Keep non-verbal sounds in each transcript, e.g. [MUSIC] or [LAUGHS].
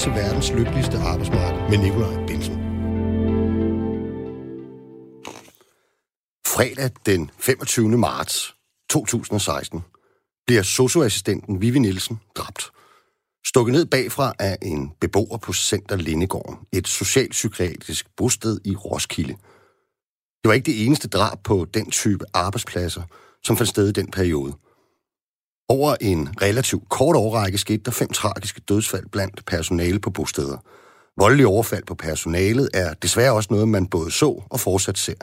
til verdens lykkeligste arbejdsmarked med Nikolaj Bensen. Fredag den 25. marts 2016 bliver socioassistenten Vivi Nielsen dræbt. Stukket ned bagfra af en beboer på Center Lindegården, et socialpsykiatrisk bosted i Roskilde. Det var ikke det eneste drab på den type arbejdspladser, som fandt sted i den periode – over en relativt kort årrække skete der fem tragiske dødsfald blandt personale på bosteder. Voldelige overfald på personalet er desværre også noget, man både så og fortsat ser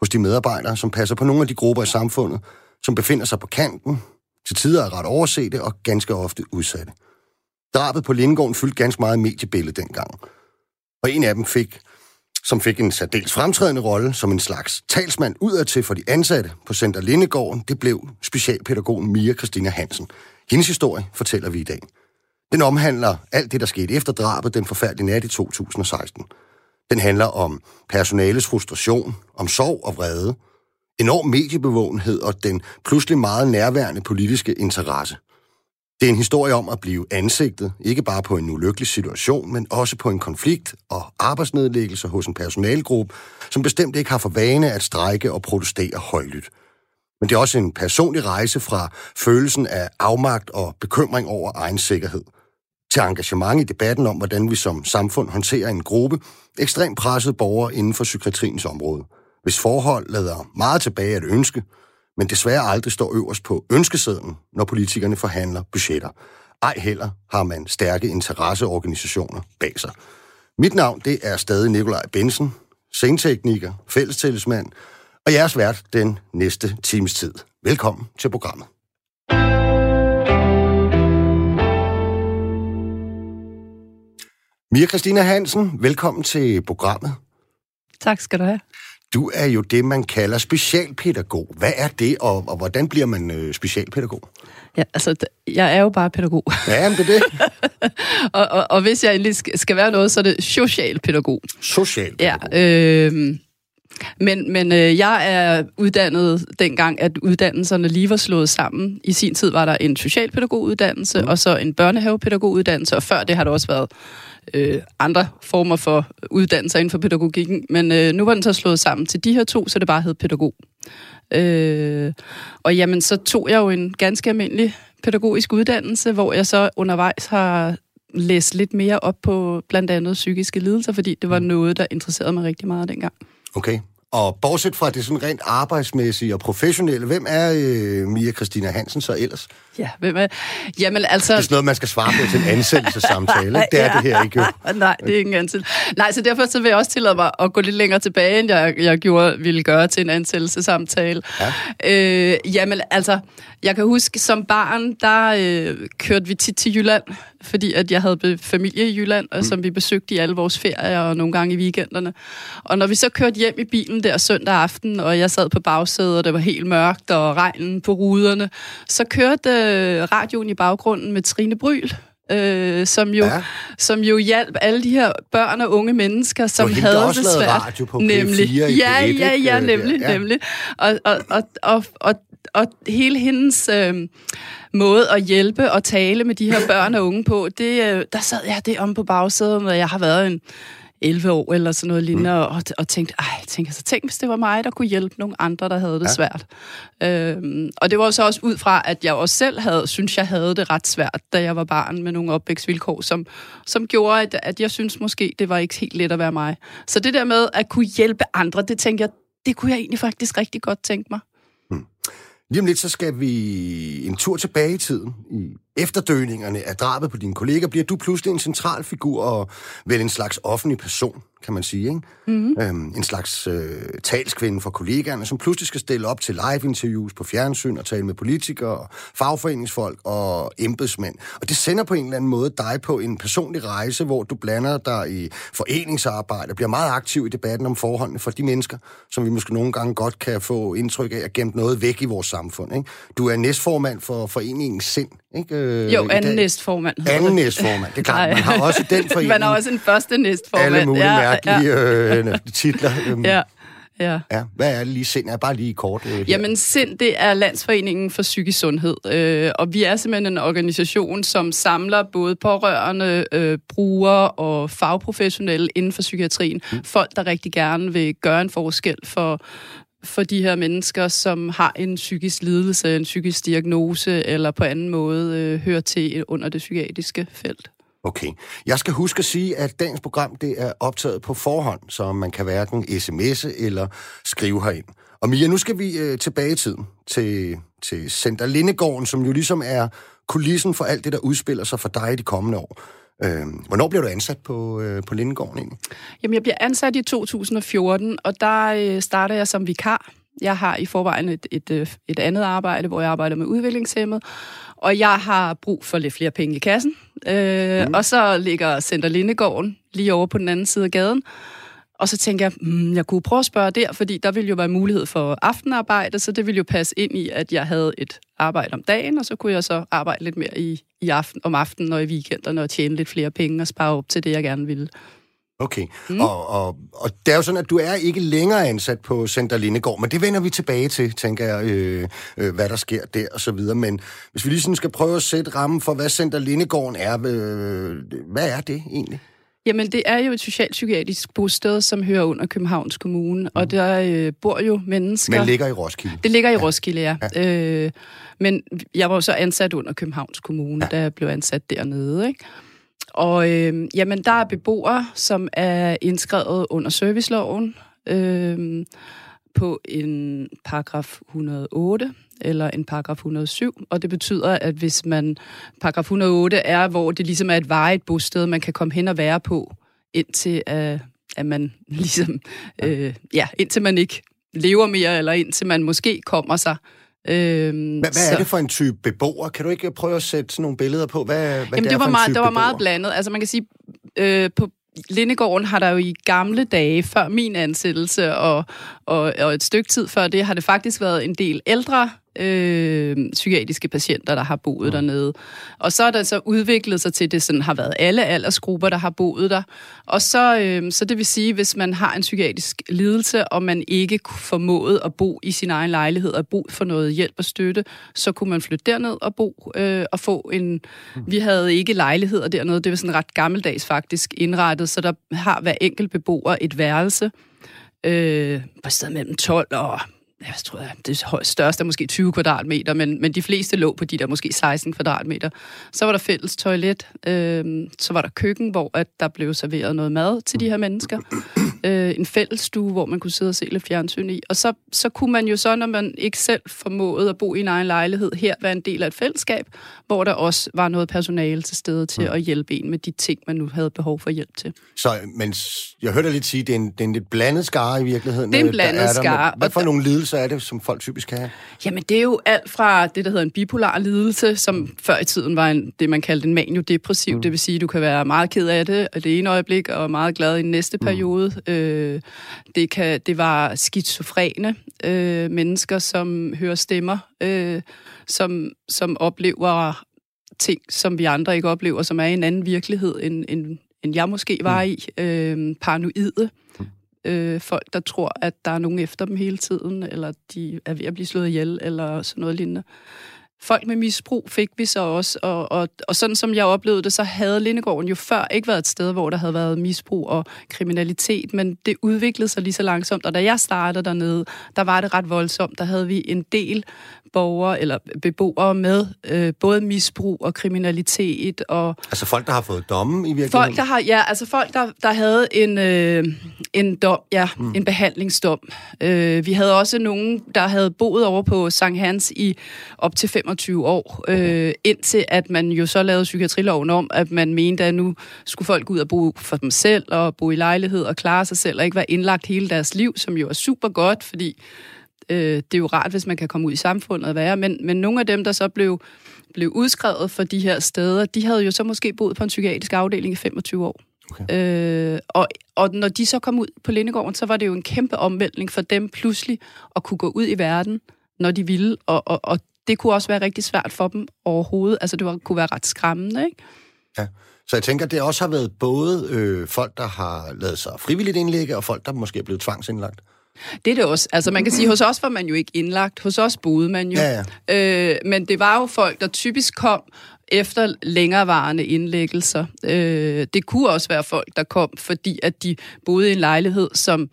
hos de medarbejdere, som passer på nogle af de grupper i samfundet, som befinder sig på kanten, til tider er ret oversete og ganske ofte udsatte. Drabet på Lindegården fyldte ganske meget mediebilledet dengang. Og en af dem fik som fik en særdeles fremtrædende rolle som en slags talsmand udadtil for de ansatte på Center Lindegården, det blev specialpædagogen Mia Christina Hansen. Hendes historie fortæller vi i dag. Den omhandler alt det, der skete efter drabet den forfærdelige nat i 2016. Den handler om personalets frustration, om sorg og vrede, enorm mediebevågenhed og den pludselig meget nærværende politiske interesse – det er en historie om at blive ansigtet, ikke bare på en ulykkelig situation, men også på en konflikt og arbejdsnedlæggelse hos en personalgruppe, som bestemt ikke har for vane at strække og protestere højlydt. Men det er også en personlig rejse fra følelsen af afmagt og bekymring over egen sikkerhed, til engagement i debatten om, hvordan vi som samfund håndterer en gruppe ekstremt pressede borgere inden for psykiatriens område, hvis forhold lader meget tilbage at ønske – men desværre aldrig står øverst på ønskesedlen, når politikerne forhandler budgetter. Ej heller har man stærke interesseorganisationer bag sig. Mit navn, det er stadig Nikolaj Bensen, scenetekniker, fællestillidsmand, og jeres vært den næste times tid. Velkommen til programmet. Mia Christina Hansen, velkommen til programmet. Tak skal du have. Du er jo det, man kalder specialpædagog. Hvad er det, og, og hvordan bliver man øh, specialpædagog? Ja, altså, jeg er jo bare pædagog. Ja, men det er det. [LAUGHS] og, og, og hvis jeg endelig skal være noget, så er det socialpædagog. Socialpædagog. Ja, øh, men, men øh, jeg er uddannet dengang, at uddannelserne lige var slået sammen. I sin tid var der en socialpædagoguddannelse, mm. og så en børnehavepædagoguddannelse, og før det har der også været øh, andre former for uddannelser inden for pædagogikken. Men øh, nu var den så slået sammen til de her to, så det bare hed pædagog. Øh, og jamen, så tog jeg jo en ganske almindelig pædagogisk uddannelse, hvor jeg så undervejs har læst lidt mere op på blandt andet psykiske lidelser, fordi det var mm. noget, der interesserede mig rigtig meget dengang. Okay. Og bortset fra det sådan rent arbejdsmæssige og professionelle, hvem er øh, Mia Christina Hansen så ellers? Ja, hvem er... Jamen altså... Det er sådan noget, man skal svare på til en ansættelsessamtale. Det er [LAUGHS] ja. det her ikke jo. [LAUGHS] Nej, det er ikke en ansættelse. Nej, så derfor så vil jeg også tillade mig at gå lidt længere tilbage, end jeg, jeg gjorde, ville gøre til en ansættelsessamtale. Ja. Øh, jamen altså, jeg kan huske, som barn, der øh, kørte vi tit til Jylland, fordi at jeg havde familie i Jylland, og mm. som vi besøgte i alle vores ferier og nogle gange i weekenderne. Og når vi så kørte hjem i bilen der søndag aften, og jeg sad på bagsædet, og det var helt mørkt, og regnen på ruderne, så kørte øh, radioen i baggrunden med Trine Bryl, øh, som, jo, ja. som jo hjalp alle de her børn og unge mennesker, som havde det svært. radio på nemlig. P4 i ja, ja, ja, nemlig, ja. nemlig. Og, og, og, og, og, og hele hendes øh, måde at hjælpe og tale med de her børn og unge på, det, øh, der sad jeg det om på bagsædet, og jeg har været en 11 år eller sådan noget lignende, mm. og, og tænkte, ej, tænk, altså, tænk, hvis det var mig, der kunne hjælpe nogle andre, der havde det ja. svært. Øhm, og det var så også ud fra, at jeg også selv havde, synes jeg havde det ret svært, da jeg var barn med nogle opvækstvilkår, som, som gjorde, at, at jeg synes måske, det var ikke helt let at være mig. Så det der med at kunne hjælpe andre, det tænkte jeg, det kunne jeg egentlig faktisk rigtig godt tænke mig. Lige om lidt, så skal vi en tur tilbage i tiden. I efterdøningerne af drabet på dine kolleger bliver du pludselig en central figur og vel en slags offentlig person kan man sige. Ikke? Mm-hmm. Øhm, en slags øh, talskvinde for kollegaerne, som pludselig skal stille op til live-interviews på fjernsyn og tale med politikere, fagforeningsfolk og embedsmænd. Og det sender på en eller anden måde dig på en personlig rejse, hvor du blander dig i foreningsarbejde og bliver meget aktiv i debatten om forholdene for de mennesker, som vi måske nogle gange godt kan få indtryk af at gemt noget væk i vores samfund. Ikke? Du er næstformand for foreningen Sind. Ikke? Øh, jo, anden næstformand. Anden næstformand, det er klart. Man har også den [LAUGHS] forening. Man har også en første næstformand. Alle mulige ja, mærkelige ja. øh, titler. Øhm. Ja. Ja. ja. Hvad er det lige sind? Er bare lige kort øh. Jamen sind, det er Landsforeningen for Psykisk Sundhed, øh, og vi er simpelthen en organisation, som samler både pårørende, øh, brugere og fagprofessionelle inden for psykiatrien. Mm. Folk, der rigtig gerne vil gøre en forskel for for de her mennesker, som har en psykisk lidelse, en psykisk diagnose, eller på anden måde øh, hører til under det psykiatriske felt. Okay. Jeg skal huske at sige, at dagens program det er optaget på forhånd, så man kan hverken sms'e eller skrive herind. Og Mia, nu skal vi øh, tilbage i tiden til, til Center Lindegården, som jo ligesom er kulissen for alt det, der udspiller sig for dig i de kommende år. Øh, hvornår bliver du ansat på, øh, på Lindegården egentlig? Jamen, jeg bliver ansat i 2014, og der øh, starter jeg som vikar. Jeg har i forvejen et, et, øh, et andet arbejde, hvor jeg arbejder med udviklingshemmet, og jeg har brug for lidt flere penge i kassen. Øh, mm. Og så ligger Center Lindegården lige over på den anden side af gaden. Og så tænker jeg, mm, jeg kunne prøve at spørge der, fordi der ville jo være mulighed for aftenarbejde, så det ville jo passe ind i, at jeg havde et arbejde om dagen, og så kunne jeg så arbejde lidt mere i, i aften, om aftenen og i weekenderne og tjene lidt flere penge og spare op til det, jeg gerne ville. Okay, mm. og, og, og det er jo sådan, at du er ikke længere ansat på Center Lindegård, men det vender vi tilbage til, tænker jeg, øh, øh, hvad der sker der og så videre. Men hvis vi lige sådan skal prøve at sætte rammen for, hvad Center Lindegården er, øh, hvad er det egentlig? Jamen, det er jo et socialpsykiatrisk bosted, som hører under Københavns Kommune, mm. og der øh, bor jo mennesker... Men ligger i Roskilde? Det ligger i ja. Roskilde, ja. ja. Øh, men jeg var jo så ansat under Københavns Kommune, ja. da jeg blev ansat dernede, ikke? Og øh, jamen, der er beboere, som er indskrevet under serviceloven øh, på en paragraf 108 eller en paragraf 107, og det betyder, at hvis man... Paragraf 108 er, hvor det ligesom er et varigt bosted, man kan komme hen og være på, indtil uh, at man [LAUGHS] ligesom... Øh, ja, indtil man ikke lever mere, eller indtil man måske kommer sig Øhm, hvad, hvad er det for en type beboer? Kan du ikke prøve at sætte sådan nogle billeder på, hvad, hvad Jamen, det, det var meget, det var meget blandet. Altså man kan sige, øh, på Lindegården har der jo i gamle dage, før min ansættelse og, og, og et stykke tid før det, har det faktisk været en del ældre øh, psykiatriske patienter, der har boet mm. dernede. Og så er der så udviklet sig til, at det sådan har været alle aldersgrupper, der har boet der. Og så, øh, så det vil sige, hvis man har en psykiatrisk lidelse, og man ikke formået at bo i sin egen lejlighed og bo for noget hjælp og støtte, så kunne man flytte derned og bo øh, og få en... Mm. Vi havde ikke lejligheder dernede, det var sådan ret gammeldags faktisk indrettet, så der har hver enkelt beboer et værelse, øh, på stedet mellem 12 og jeg tror, det største er måske 20 kvadratmeter, men, men de fleste lå på de der måske 16 kvadratmeter. Så var der fælles toilet, øh, så var der køkken, hvor at der blev serveret noget mad til de her mennesker. Øh, en fællesstue, hvor man kunne sidde og se lidt fjernsyn i. Og så, så kunne man jo så, når man ikke selv formåede at bo i en egen lejlighed, her være en del af et fællesskab, hvor der også var noget personale til stede til ja. at hjælpe en med de ting, man nu havde behov for hjælp til. Så, men jeg hørte dig lidt sige, det er en, det er en lidt blandet skare i virkeligheden. Det er en blandet skare. Hvad for nogle lidelser er det, som folk typisk have? Jamen, det er jo alt fra det, der hedder en bipolar lidelse, som mm. før i tiden var en, det, man kaldte en maniodepressiv. Mm. Det vil sige, at du kan være meget ked af det det ene øjeblik, og meget glad i næste mm. periode. Øh, det, kan, det var skizofrene øh, mennesker, som hører stemmer, øh, som, som oplever ting, som vi andre ikke oplever, som er i en anden virkelighed, end, end, end jeg måske var mm. i. Øh, paranoide øh, folk, der tror, at der er nogen efter dem hele tiden, eller de er ved at blive slået ihjel, eller sådan noget lignende. Folk med misbrug fik vi så også, og, og, og sådan som jeg oplevede det, så havde Lindegården jo før ikke været et sted, hvor der havde været misbrug og kriminalitet, men det udviklede sig lige så langsomt, og da jeg startede dernede, der var det ret voldsomt. Der havde vi en del borgere eller beboere med øh, både misbrug og kriminalitet. Og altså folk, der har fået domme i virkeligheden? Folk, der har, ja, altså folk, der, der havde en, øh, en dom, ja, mm. en behandlingsdom. Øh, vi havde også nogen, der havde boet over på Sankt Hans i op til 25 år, øh, indtil at man jo så lavede psykiatriloven om, at man mente, at nu skulle folk ud og bo for dem selv, og bo i lejlighed og klare sig selv, og ikke være indlagt hele deres liv, som jo er super godt, fordi øh, det er jo rart, hvis man kan komme ud i samfundet og være, men, men nogle af dem, der så blev, blev udskrevet for de her steder, de havde jo så måske boet på en psykiatrisk afdeling i 25 år. Okay. Øh, og, og når de så kom ud på Lindegården, så var det jo en kæmpe omvæltning for dem pludselig at kunne gå ud i verden, når de ville, og, og, og det kunne også være rigtig svært for dem overhovedet. Altså det var, kunne være ret skræmmende, ikke? Ja. Så jeg tænker, det også har været både øh, folk, der har lavet sig frivilligt indlægge, og folk, der måske er blevet tvangsindlagt. Det er det også. Altså man kan sige, hos os var man jo ikke indlagt. Hos os boede man jo. Ja, ja. Øh, men det var jo folk, der typisk kom efter længerevarende indlæggelser. Øh, det kunne også være folk, der kom, fordi at de boede i en lejlighed, som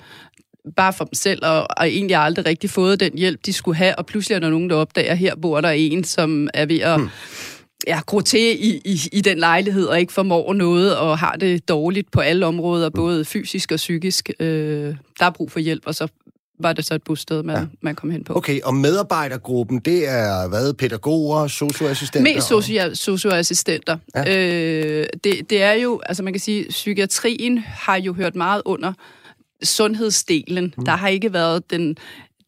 bare for dem selv, og, og egentlig aldrig rigtig fået den hjælp, de skulle have, og pludselig er der nogen, der opdager, her bor der en, som er ved at... Hmm ja, gro til i, i, i den lejlighed og ikke formår noget og har det dårligt på alle områder, både fysisk og psykisk. Øh, der er brug for hjælp, og så var det så et bosted, man, ja. man kom hen på. Okay, og medarbejdergruppen, det er hvad? Pædagoger, socioassistenter? Mest socio- socioassistenter. Ja. Øh, det, det er jo, altså man kan sige, psykiatrien har jo hørt meget under sundhedsdelen. Mm. Der har ikke været den,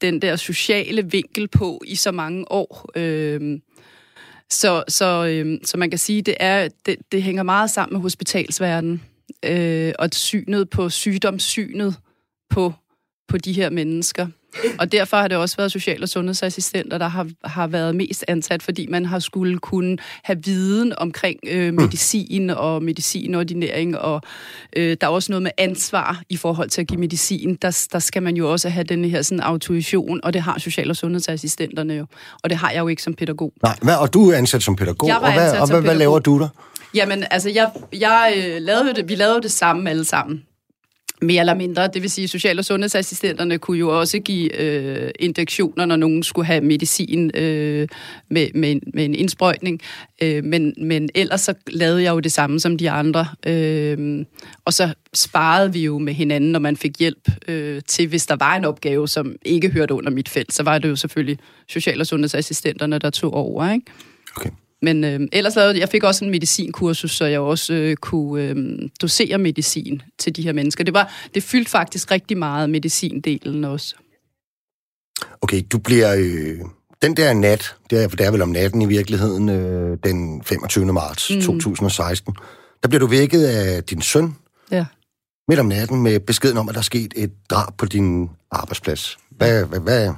den der sociale vinkel på i så mange år. Øh, så, så, øh, så man kan sige, det er det, det hænger meget sammen med hospitalsverdenen øh, og synet på sygdomssynet på på de her mennesker. Og derfor har det også været social- og sundhedsassistenter, der har, har været mest ansat, fordi man har skulle kunne have viden omkring øh, medicin og medicinordinering, og øh, der er også noget med ansvar i forhold til at give medicin. Der, der skal man jo også have den her sådan, autorisation, og det har social- og sundhedsassistenterne jo. Og det har jeg jo ikke som pædagog. Nej, hvad, og du er ansat som pædagog, og, hvad, og hvad, hvad laver du der? Jamen, altså, jeg, jeg øh, lavede det, vi lavede det samme alle sammen mere eller mindre. Det vil sige, at social- og sundhedsassistenterne kunne jo også give øh, injektioner, når nogen skulle have medicin øh, med, med, med en indsprøjtning. Øh, men, men ellers så lavede jeg jo det samme som de andre. Øh, og så sparede vi jo med hinanden, når man fik hjælp øh, til, hvis der var en opgave, som ikke hørte under mit felt, så var det jo selvfølgelig social- og sundhedsassistenterne, der tog over. Ikke? Okay. Men øh, ellers lavede jeg fik også en medicinkursus, så jeg også øh, kunne øh, dosere medicin til de her mennesker. Det var det fyldte faktisk rigtig meget medicindelen også. Okay, du bliver øh, den der nat, det er, det er vel om natten i virkeligheden, øh, den 25. marts mm. 2016. Der bliver du vækket af din søn. Ja. Midt om natten med beskeden om, at der er sket et drab på din arbejdsplads. Hvad, hvad, hvad,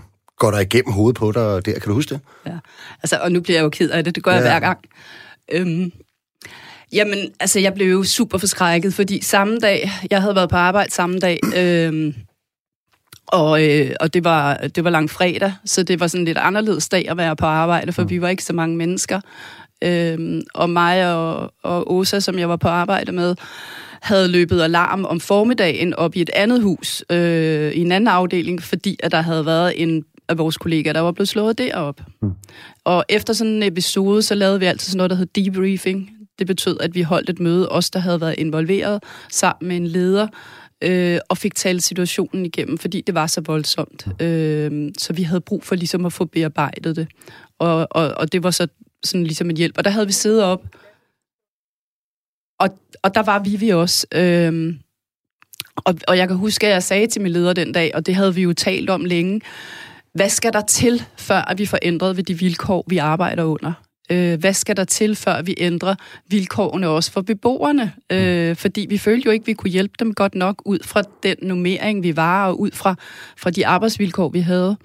går der igennem hovedet på dig der? Kan du huske det? Ja, altså, og nu bliver jeg jo ked af det. Det gør ja. jeg hver gang. Øhm, jamen, altså, jeg blev jo super forskrækket, fordi samme dag, jeg havde været på arbejde samme dag, øhm, og, øh, og det var, det var lang fredag, så det var sådan lidt anderledes dag at være på arbejde, for mm. vi var ikke så mange mennesker. Øhm, og mig og, og Osa, som jeg var på arbejde med, havde løbet alarm om formiddagen op i et andet hus, øh, i en anden afdeling, fordi at der havde været en af vores kollegaer, der var blevet slået derop. Mm. Og efter sådan en episode, så lavede vi altid sådan noget, der hed debriefing. Det betød, at vi holdt et møde, os der havde været involveret, sammen med en leder, øh, og fik talt situationen igennem, fordi det var så voldsomt. Øh, så vi havde brug for ligesom at få bearbejdet det. Og, og, og det var så sådan ligesom en hjælp. Og der havde vi siddet op, og, og der var vi også. Øh, og, og jeg kan huske, at jeg sagde til min leder den dag, og det havde vi jo talt om længe, hvad skal der til, før at vi får ændret ved de vilkår, vi arbejder under? Øh, hvad skal der til, før vi ændrer vilkårene også for beboerne? Øh, fordi vi følte jo ikke, at vi kunne hjælpe dem godt nok ud fra den nummering, vi var, og ud fra, fra de arbejdsvilkår, vi havde.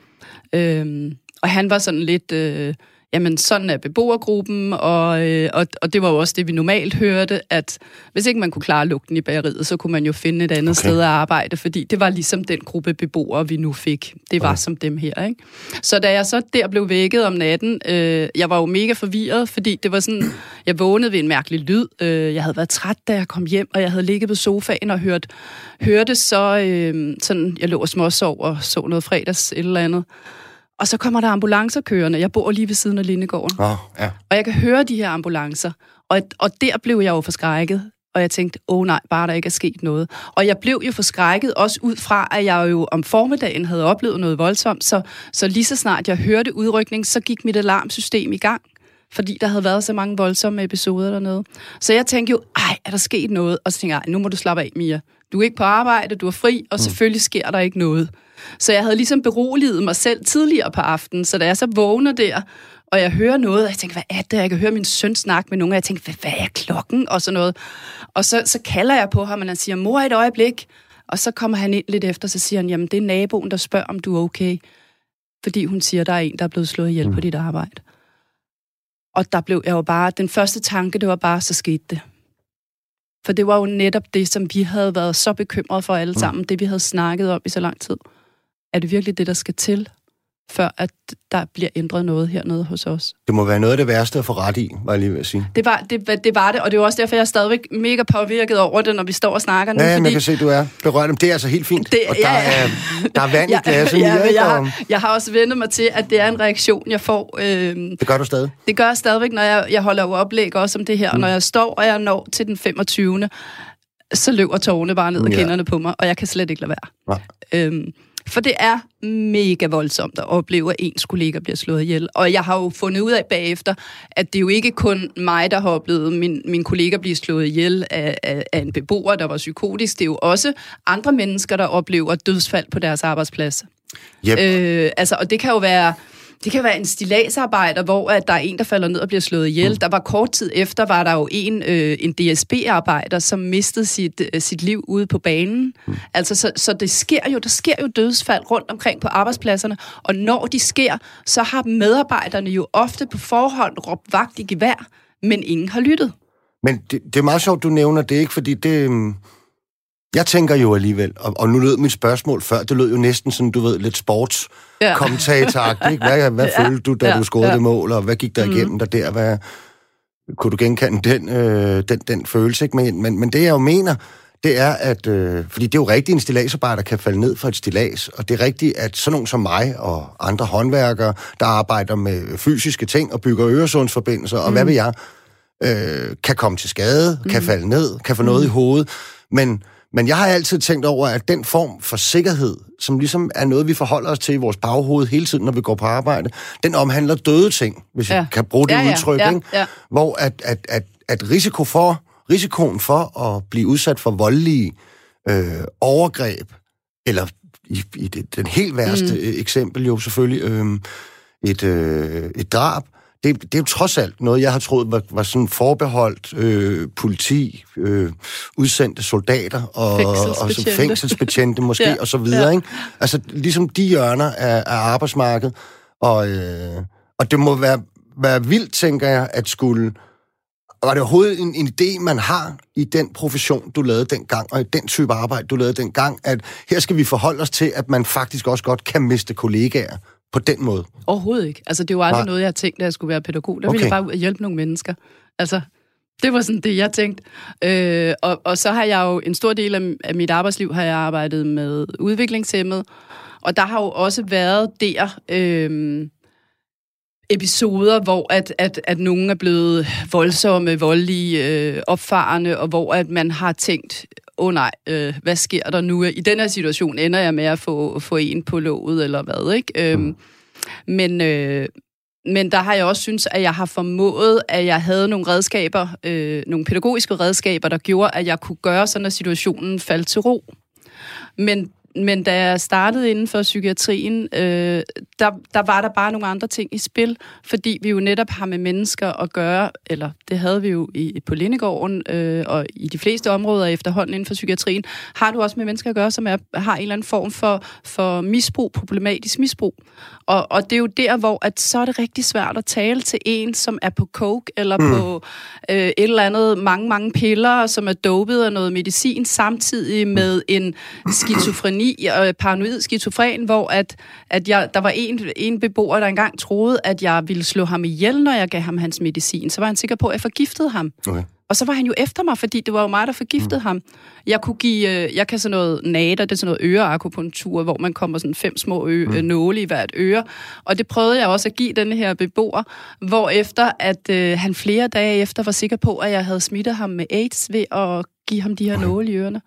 Øh, og han var sådan lidt... Øh, jamen sådan er beboergruppen, og, øh, og, og det var jo også det, vi normalt hørte, at hvis ikke man kunne klare lugten i bageriet, så kunne man jo finde et andet okay. sted at arbejde, fordi det var ligesom den gruppe beboere, vi nu fik. Det var okay. som dem her, ikke? Så da jeg så der blev vækket om natten, øh, jeg var jo mega forvirret, fordi det var sådan, jeg vågnede ved en mærkelig lyd. Øh, jeg havde været træt, da jeg kom hjem, og jeg havde ligget på sofaen og hørt, hørte så, øh, sådan, jeg lå og småsov og så noget fredags et eller andet, og så kommer der ambulancer kørende. Jeg bor lige ved siden af Lindegården. Oh, ja. Og jeg kan høre de her ambulancer. Og, og der blev jeg jo forskrækket. Og jeg tænkte, åh oh, nej, bare der ikke er sket noget. Og jeg blev jo forskrækket også ud fra, at jeg jo om formiddagen havde oplevet noget voldsomt. Så, så lige så snart jeg hørte udrykning, så gik mit alarmsystem i gang. Fordi der havde været så mange voldsomme episoder dernede. Så jeg tænkte jo, ej, er der sket noget? Og så tænkte jeg, nu må du slappe af, Mia. Du er ikke på arbejde, du er fri, og mm. selvfølgelig sker der ikke noget. Så jeg havde ligesom beroliget mig selv tidligere på aftenen, så da jeg så vågner der, og jeg hører noget, og jeg tænker, hvad er det? Jeg kan høre min søn snakke med nogen, og jeg tænker, hvad, hvad er klokken? Og sådan noget. Og så, så kalder jeg på ham, og han siger, mor, et øjeblik. Og så kommer han ind lidt efter, så siger han, jamen det er naboen, der spørger, om du er okay. Fordi hun siger, der er en, der er blevet slået ihjel mm. på dit arbejde. Og der blev jeg jo bare, den første tanke, det var bare, så skete det. For det var jo netop det, som vi havde været så bekymrede for alle mm. sammen, mm. det vi havde snakket om i så lang tid. Er det virkelig det, der skal til, før at der bliver ændret noget hernede hos os. Det må være noget af det værste at få ret i, var jeg lige ved at sige. Det var det, det, var det og det er også derfor, jeg er stadigvæk mega påvirket over det, når vi står og snakker nu. Ja, fordi... man kan se, du er berørt. Det er altså helt fint. Det, og der, ja, er, der er vand i glasset. [LAUGHS] ja, ja, jeg, har, jeg har også vendt mig til, at det er en reaktion, jeg får. Øh, det gør du stadig? Det gør jeg stadigvæk, når jeg, jeg holder jo oplæg også om det her. Mm. Og når jeg står, og jeg når til den 25. så løber tårne bare ned ad ja. kinderne på mig, og jeg kan slet ikke lade være. Ja. Øhm, for det er mega voldsomt at opleve, at ens kollega bliver slået ihjel. Og jeg har jo fundet ud af bagefter, at det er jo ikke kun mig, der har oplevet min, min kollega blive slået ihjel af, af, af en beboer, der var psykotisk. Det er jo også andre mennesker, der oplever dødsfald på deres arbejdsplads. Yep. Øh, altså, og det kan jo være det kan være en stilagsarbejder, hvor at der er en, der falder ned og bliver slået ihjel. Mm. Der var kort tid efter, var der jo en, øh, en DSB-arbejder, som mistede sit, øh, sit liv ude på banen. Mm. Altså, så, så det sker jo, der sker jo dødsfald rundt omkring på arbejdspladserne, og når de sker, så har medarbejderne jo ofte på forhånd råbt vagt i gevær, men ingen har lyttet. Men det, det er meget sjovt, du nævner det, ikke? Fordi det... Øhm, jeg tænker jo alligevel, og, og nu lød mit spørgsmål før, det lød jo næsten sådan, du ved, lidt sports ja. ikke? Hvad, hvad [LAUGHS] ja. følte du, da ja. du scorede ja. det mål, og hvad gik der mm. igennem dig der? Hvad, kunne du genkende den, øh, den, den følelse? Ikke? Men, men, men det, jeg jo mener, det er, at... Øh, fordi det er jo rigtigt, en stilagsarbejder kan falde ned fra et stilags, og det er rigtigt, at sådan nogen som mig og andre håndværkere, der arbejder med fysiske ting og bygger øresundsforbindelser, og mm. hvad vil jeg, øh, kan komme til skade, mm. kan falde ned, kan få noget mm. i hovedet, men men jeg har altid tænkt over, at den form for sikkerhed, som ligesom er noget, vi forholder os til i vores baghoved hele tiden, når vi går på arbejde, den omhandler døde ting, hvis ja. kan bruge det ja, ja, udtryk, ja, ikke? Ja. hvor at, at, at, at risiko for, risikoen for at blive udsat for voldelige øh, overgreb, eller i, i det, den helt værste mm. eksempel jo selvfølgelig, øh, et, øh, et drab, det, det er jo trods alt noget, jeg har troet var, var sådan forbeholdt øh, politi, øh, udsendte soldater og, og så fængselsbetjente måske, [LAUGHS] ja. og så videre. Ja. Ikke? Altså ligesom de hjørner af, af arbejdsmarkedet. Og, øh, og det må være, være vildt, tænker jeg, at skulle... Var det overhovedet en, en idé, man har i den profession, du lavede dengang, og i den type arbejde, du lavede dengang, at her skal vi forholde os til, at man faktisk også godt kan miste kollegaer på den måde? Overhovedet ikke. Altså, det var aldrig Nej. noget, jeg tænkte, at jeg skulle være pædagog. Der okay. ville jeg bare hjælpe nogle mennesker. Altså, det var sådan det, jeg tænkte. Øh, og, og så har jeg jo en stor del af, af mit arbejdsliv har jeg arbejdet med udviklingshemmet. Og der har jo også været der øh, episoder, hvor at, at, at nogen er blevet voldsomme, voldelige, øh, opfarende, og hvor at man har tænkt, åh oh, nej, øh, hvad sker der nu? I den her situation ender jeg med at få, få en på låget, eller hvad, ikke? Øhm, mm. Men, øh, men der har jeg også synes, at jeg har formået, at jeg havde nogle redskaber, øh, nogle pædagogiske redskaber, der gjorde, at jeg kunne gøre sådan, at situationen faldt til ro. Men men da jeg startede inden for psykiatrien, øh, der, der var der bare nogle andre ting i spil, fordi vi jo netop har med mennesker at gøre, eller det havde vi jo i, på Lindegården, øh, og i de fleste områder efterhånden inden for psykiatrien, har du også med mennesker at gøre, som er, har en eller anden form for, for misbrug, problematisk misbrug. Og, og det er jo der, hvor at så er det rigtig svært at tale til en, som er på coke, eller mm. på øh, et eller andet, mange, mange piller, som er dopet af noget medicin, samtidig med en skizofreni, og paranoid skizofren, hvor at, at jeg, der var en, en beboer, der engang troede, at jeg ville slå ham ihjel, når jeg gav ham hans medicin. Så var han sikker på, at jeg forgiftede ham. Okay. Og så var han jo efter mig, fordi det var jo mig, der forgiftede mm. ham. Jeg kunne give, øh, jeg kan sådan noget nader, det er sådan noget øreakupunktur, hvor man kommer sådan fem små ø- mm. nåle i hvert øre. Og det prøvede jeg også at give denne her beboer, hvor efter at øh, han flere dage efter var sikker på, at jeg havde smittet ham med AIDS ved at give ham de her nåle i ørerne.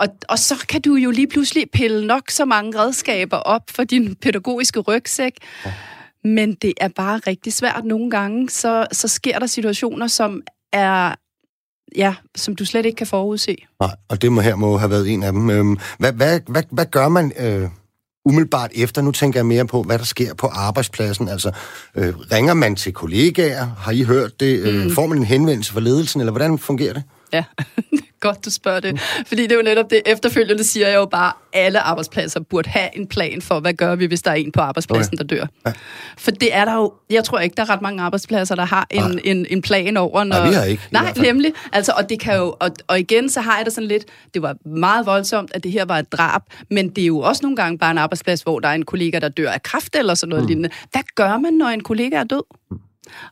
Og, og så kan du jo lige pludselig pille nok så mange redskaber op for din pædagogiske rygsæk. Men det er bare rigtig svært nogle gange. Så, så sker der situationer, som er ja, som du slet ikke kan forudse. Nej, og det må her må have været en af dem. Øhm, hvad, hvad, hvad, hvad gør man øh, umiddelbart efter? Nu tænker jeg mere på, hvad der sker på arbejdspladsen. Altså, øh, ringer man til kollegaer? Har I hørt det? Øh, mm. får man en henvendelse fra ledelsen, eller hvordan fungerer det? Ja, [LAUGHS] godt, du spørger det. Fordi det er jo netop det. Efterfølgende siger jeg jo bare, at alle arbejdspladser burde have en plan for, hvad gør vi, hvis der er en på arbejdspladsen, okay. der dør. Ja. For det er der jo, jeg tror ikke, der er ret mange arbejdspladser, der har en, en, en plan over. Når, Nej, vi har ikke. Nej, nemlig. Altså, og, det kan jo, og, og igen, så har jeg det sådan lidt, det var meget voldsomt, at det her var et drab, men det er jo også nogle gange bare en arbejdsplads, hvor der er en kollega, der dør af kræft eller sådan noget mm. lignende. Hvad gør man, når en kollega er død? Mm.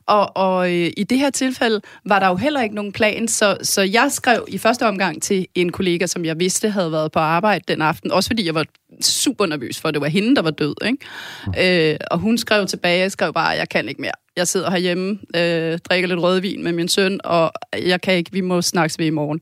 Og, og øh, i det her tilfælde var der jo heller ikke nogen plan, så, så jeg skrev i første omgang til en kollega, som jeg vidste havde været på arbejde den aften, også fordi jeg var super nervøs for, at det var hende, der var død. Ikke? Øh, og hun skrev tilbage, jeg skrev bare, jeg kan ikke mere. Jeg sidder herhjemme, øh, drikker lidt rødvin med min søn, og jeg kan ikke, vi må snakkes ved i morgen.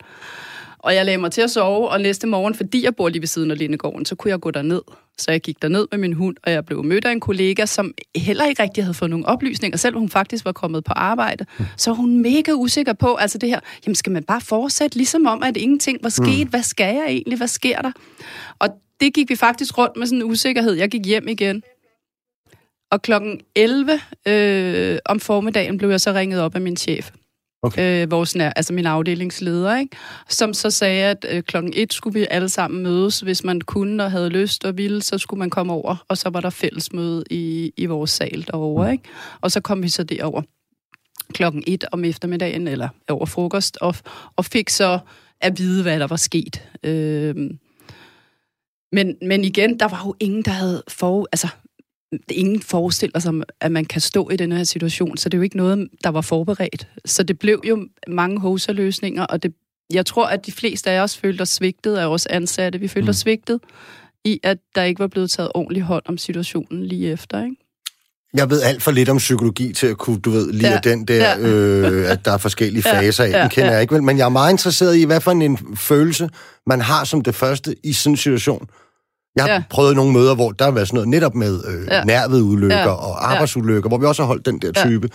Og jeg lagde mig til at sove, og næste morgen, fordi jeg bor lige ved siden af Lindegården, så kunne jeg gå derned. Så jeg gik derned med min hund, og jeg blev mødt af en kollega, som heller ikke rigtig havde fået nogen oplysninger, selvom hun faktisk var kommet på arbejde. Mm. Så hun mega usikker på, altså det her, jamen skal man bare fortsætte, ligesom om, at ingenting var sket? Mm. Hvad skal jeg egentlig? Hvad sker der? Og det gik vi faktisk rundt med sådan en usikkerhed. Jeg gik hjem igen. Og klokken 11 øh, om formiddagen blev jeg så ringet op af min chef okay. øh, vores nær, altså min afdelingsleder, ikke? som så sagde, at øh, klokken et skulle vi alle sammen mødes. Hvis man kunne og havde lyst og ville, så skulle man komme over, og så var der fællesmøde i, i vores sal derovre. Mm. Ikke? Og så kom vi så derover klokken et om eftermiddagen, eller over frokost, og, og fik så at vide, hvad der var sket. Øh, men, men igen, der var jo ingen, der havde for... Altså, ingen forestiller sig, at man kan stå i den her situation, så det er jo ikke noget, der var forberedt. Så det blev jo mange hoserløsninger, og det, jeg tror, at de fleste af os følte os svigtet af vores ansatte. Vi følte mm. os svigtet i, at der ikke var blevet taget ordentligt hånd om situationen lige efter, ikke? Jeg ved alt for lidt om psykologi til at kunne, du ved, lige ja, den der, ja. øh, at der er forskellige [LAUGHS] faser af. Ja, den kender ja. jeg ikke, men jeg er meget interesseret i, hvad for en følelse man har som det første i sådan en situation. Jeg har ja. prøvet nogle møder, hvor der har været sådan noget netop med øh, ja. nærvedulykker ja. og arbejdsulykker, ja. hvor vi også har holdt den der type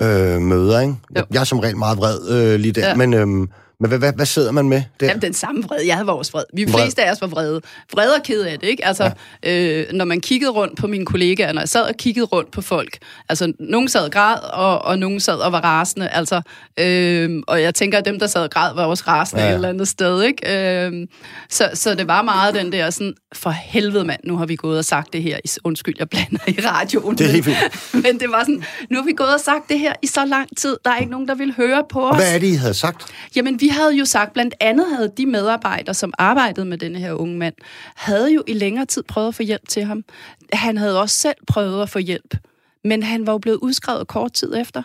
ja. øh, møder. Ikke? Jeg, jeg er som regel meget vred øh, lige der, ja. men... Øh, men hvad, hvad, hvad sidder man med der? Jamen, den samme vred. Jeg havde vores vred. Vi vred. fleste af os var vrede. Vrede og ked af det, ikke? Altså, ja. øh, når man kiggede rundt på mine kollegaer, når jeg sad og kiggede rundt på folk, altså, nogen sad og græd, og, og nogen sad og var rasende, altså, øh, og jeg tænker, at dem, der sad og græd, var også rasende ja. et eller andet sted, ikke? Øh, så, så det var meget den der sådan, for helvede mand, nu har vi gået og sagt det her, undskyld, jeg blander i radioen. Det er helt fint. [LAUGHS] Men det var sådan, nu har vi gået og sagt det her i så lang tid, der er ikke nogen, der vil høre på os. Og hvad er det, I havde sagt? Jamen, vi havde jo sagt, blandt andet havde de medarbejdere, som arbejdede med denne her unge mand, havde jo i længere tid prøvet at få hjælp til ham. Han havde også selv prøvet at få hjælp, men han var jo blevet udskrevet kort tid efter.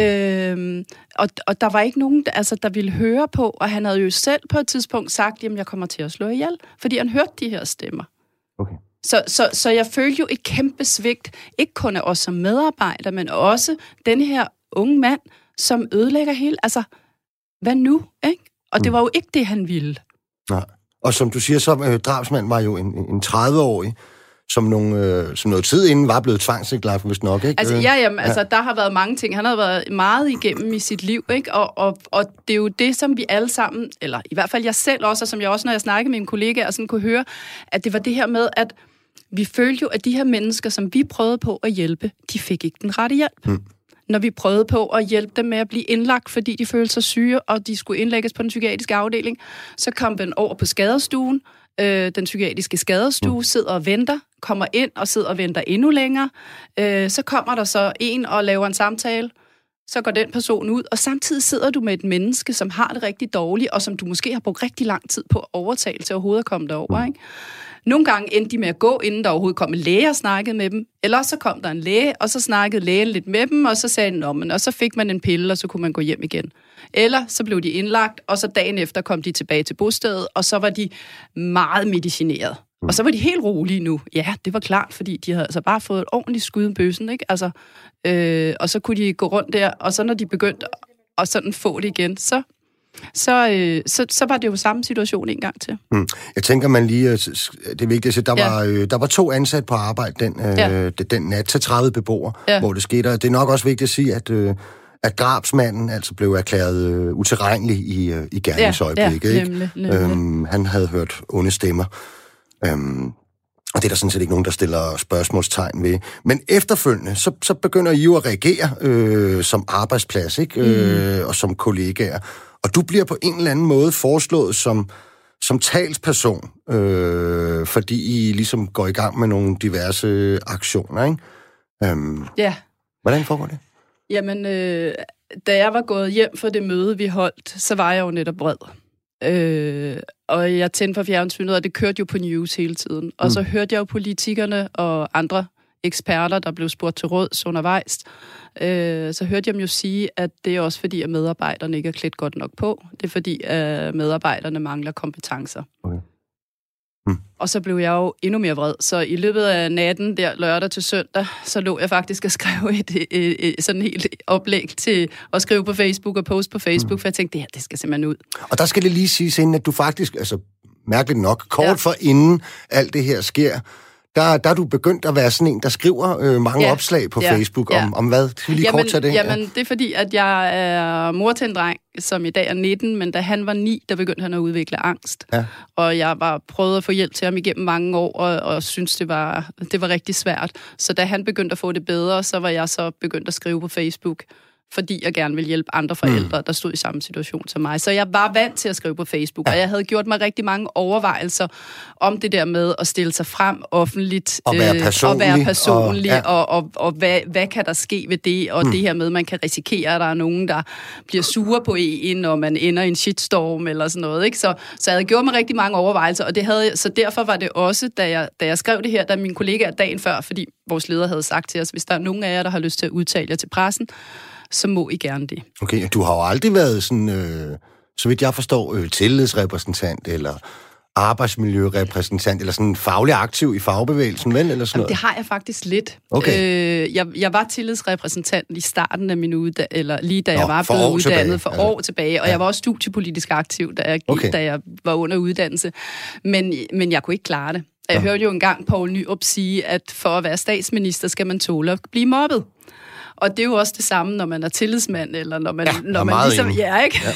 Øhm, og, og der var ikke nogen, altså, der ville høre på, og han havde jo selv på et tidspunkt sagt, jamen jeg kommer til at slå ihjel, fordi han hørte de her stemmer. Okay. Så, så, så jeg følte jo et kæmpe svigt, ikke kun af os som medarbejdere, men også den her unge mand, som ødelægger hele, altså hvad nu? Ikke? Og det mm. var jo ikke det, han ville. Nej. Og som du siger, så øh, drabsmand var jo en, en 30-årig, som, nogle, øh, som noget tid inden var blevet tvangsindlagt, hvis nok, ikke? Altså, ja, jamen, ja. altså, der har været mange ting. Han har været meget igennem i sit liv, ikke? Og, og, og det er jo det, som vi alle sammen, eller i hvert fald jeg selv også, og som jeg også, når jeg snakkede med mine kollegaer, sådan kunne høre, at det var det her med, at vi følte jo, at de her mennesker, som vi prøvede på at hjælpe, de fik ikke den rette hjælp. Mm når vi prøvede på at hjælpe dem med at blive indlagt, fordi de følte sig syge, og de skulle indlægges på den psykiatriske afdeling. Så kom den over på skadestuen. Øh, den psykiatriske skadestue mm. sidder og venter, kommer ind og sidder og venter endnu længere. Øh, så kommer der så en og laver en samtale. Så går den person ud, og samtidig sidder du med et menneske, som har det rigtig dårligt, og som du måske har brugt rigtig lang tid på at overtale til overhovedet at komme derover. Ikke? Nogle gange endte de med at gå, inden der overhovedet kom en læge og snakkede med dem. Eller så kom der en læge, og så snakkede lægen lidt med dem, og så sagde den om, og så fik man en pille, og så kunne man gå hjem igen. Eller så blev de indlagt, og så dagen efter kom de tilbage til bostedet, og så var de meget medicineret. Og så var de helt rolige nu. Ja, det var klart, fordi de havde altså bare fået et ordentligt skud i bøsen, ikke? Altså, øh, og så kunne de gå rundt der, og så når de begyndte at sådan få det igen, så så, øh, så, så var det jo samme situation en gang til. Mm. Jeg tænker, man lige, øh, det er vigtigt at sige, der, ja. var, øh, der var to ansat på arbejde den, øh, ja. den nat til 30 beboere, ja. hvor det skete. Og det er nok også vigtigt at sige, at... Øh, at drabsmanden altså blev erklæret øh, utilregnelig i, øh, i gerningsøjeblikket. Ja, ja, nemlig, nemlig. Øhm, han havde hørt onde stemmer. Øhm, Og det er der sådan set ikke nogen, der stiller spørgsmålstegn ved. Men efterfølgende, så, så begynder I jo at reagere øh, som arbejdsplads, ikke? Øh, og som kollegaer. Og du bliver på en eller anden måde foreslået som, som talsperson, øh, fordi I ligesom går i gang med nogle diverse aktioner, ikke? Øhm, Ja. hvordan foregår det? Jamen, øh, da jeg var gået hjem for det møde, vi holdt, så var jeg jo netop vred. Øh, og jeg tændte for fjernsynet, og det kørte jo på news hele tiden. Og mm. så hørte jeg jo politikerne og andre eksperter, der blev spurgt til råds undervejs. Øh, så hørte jeg dem jo sige, at det er også fordi, at medarbejderne ikke er klædt godt nok på. Det er fordi, at medarbejderne mangler kompetencer. Okay. Mm. Og så blev jeg jo endnu mere vred. Så i løbet af natten, der lørdag til søndag, så lå jeg faktisk og skrev [LAUGHS] et, et, et, et sådan helt oplæg til at skrive på Facebook og post på Facebook, mm. for jeg tænkte, det her, det skal simpelthen ud. Og der skal det lige siges inden, at du faktisk, altså mærkeligt nok, kort. Ja. for inden alt det her sker, der, der er du begyndt at være sådan en, der skriver øh, mange Ja. opslag på Ja. Facebook Ja. om, om hvad? Skal vi lige kort tage det? Jamen, det er fordi, at jeg er mor til en dreng, som i dag er 19, men da han var 9, der begyndte han at udvikle angst. Ja. Og jeg var prøvet at få hjælp til ham igennem mange år, og, og synes det var, det var rigtig svært. Så da han begyndte at få det bedre, så var jeg så begyndt at skrive på Facebook, fordi jeg gerne ville hjælpe andre forældre, mm. der stod i samme situation som mig. Så jeg var vant til at skrive på Facebook, ja. og jeg havde gjort mig rigtig mange overvejelser om det der med at stille sig frem offentligt. Og være øh, og personlig, være og- personlig, ja. og, og, og, og hvad, hvad kan der ske ved det? Og mm. det her med, at man kan risikere, at der er nogen, der bliver sure på en, når man ender i en shitstorm eller sådan noget. Ikke? Så, så jeg havde gjort mig rigtig mange overvejelser, og det havde, så derfor var det også, da jeg, da jeg skrev det her, da min kollega dagen før, fordi vores leder havde sagt til os, hvis der er nogen af jer, der har lyst til at udtale jer til pressen, så må I gerne det. Okay, du har jo aldrig været sådan, øh, så vidt jeg forstår, øh, tillidsrepræsentant eller arbejdsmiljørepræsentant, eller sådan faglig aktiv i fagbevægelsen, vel? Eller sådan Jamen, det noget? har jeg faktisk lidt. Okay. Øh, jeg, jeg var tillidsrepræsentant i starten af min uddannelse, eller lige da Nå, jeg var blevet uddannet tilbage, for altså. år tilbage, og Ja. jeg var også studiepolitisk aktiv, da jeg, Okay. da jeg var under uddannelse. Men, men jeg kunne ikke klare det. Jeg Nå. hørte jo engang Poul Nyrup sige, at for at være statsminister skal man tåle at blive mobbet. Og det er jo også det samme, når man er tillidsmand, eller når man, Ja, når man ligesom... enig. Ja, ikke? Ja.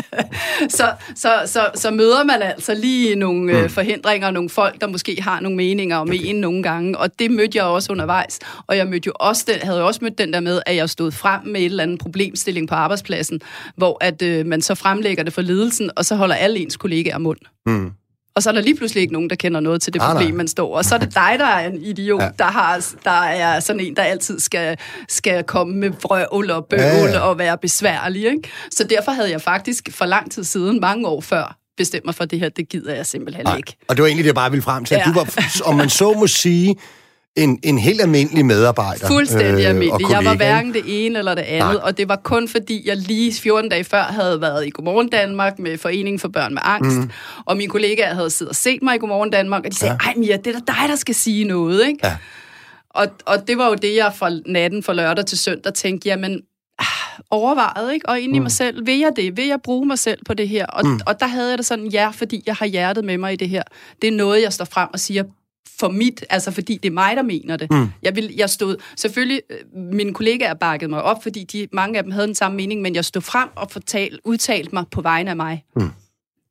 [LAUGHS] så, så, så, så møder man altså lige nogle mm. forhindringer, nogle folk, der måske har nogle meninger om okay. en nogle gange, og det mødte jeg også undervejs. Og jeg mødte jo også den, havde jo også mødt den der med, at jeg stod frem med et eller andet problemstilling på arbejdspladsen, hvor at øh, man så fremlægger det for ledelsen, og så holder alle ens kollegaer mund. Mm. Og så er der lige pludselig ikke nogen, der kender noget til det Ah, problem, nej. man står. Og så er det dig, der er en idiot, Ja. der, har, der er sådan en, der altid skal, skal komme med vrøvl og bøvl Ja, ja, og være besværlig. Ikke? Så derfor havde jeg faktisk for lang tid siden, mange år før, bestemt mig for det her, det gider jeg simpelthen Nej. ikke. Og det var egentlig det, jeg bare ville frem til. Ja. Du var, om man så må sige, [LAUGHS] en, en helt almindelig medarbejder. Fuldstændig øh, almindelig. Jeg var hverken det ene eller det andet, Nej. og det var kun fordi, jeg lige 14 dage før havde været i Godmorgen Danmark med Foreningen for Børn med Angst, mm. og mine kollegaer havde siddet og set mig i Godmorgen Danmark, og de sagde, Ja. ej Mia, det er da dig, der skal sige noget, ikke? Ja. Og, og det var jo det, jeg fra natten fra lørdag til søndag tænkte, jamen, ah, overvejet, ikke? Og inde i mig selv, vil jeg det? Vil jeg bruge mig selv på det her? Og, mm. og der havde jeg det sådan, ja, fordi jeg har hjertet med mig i det her. Det er noget, jeg står frem og siger for mit, altså fordi det er mig, der mener det. Mm. Jeg, vil, jeg stod, selvfølgelig, øh, mine kollegaer bakkede mig op, fordi de, mange af dem havde den samme mening, men jeg stod frem og fortal, udtalte mig på vegne af mig. Mm.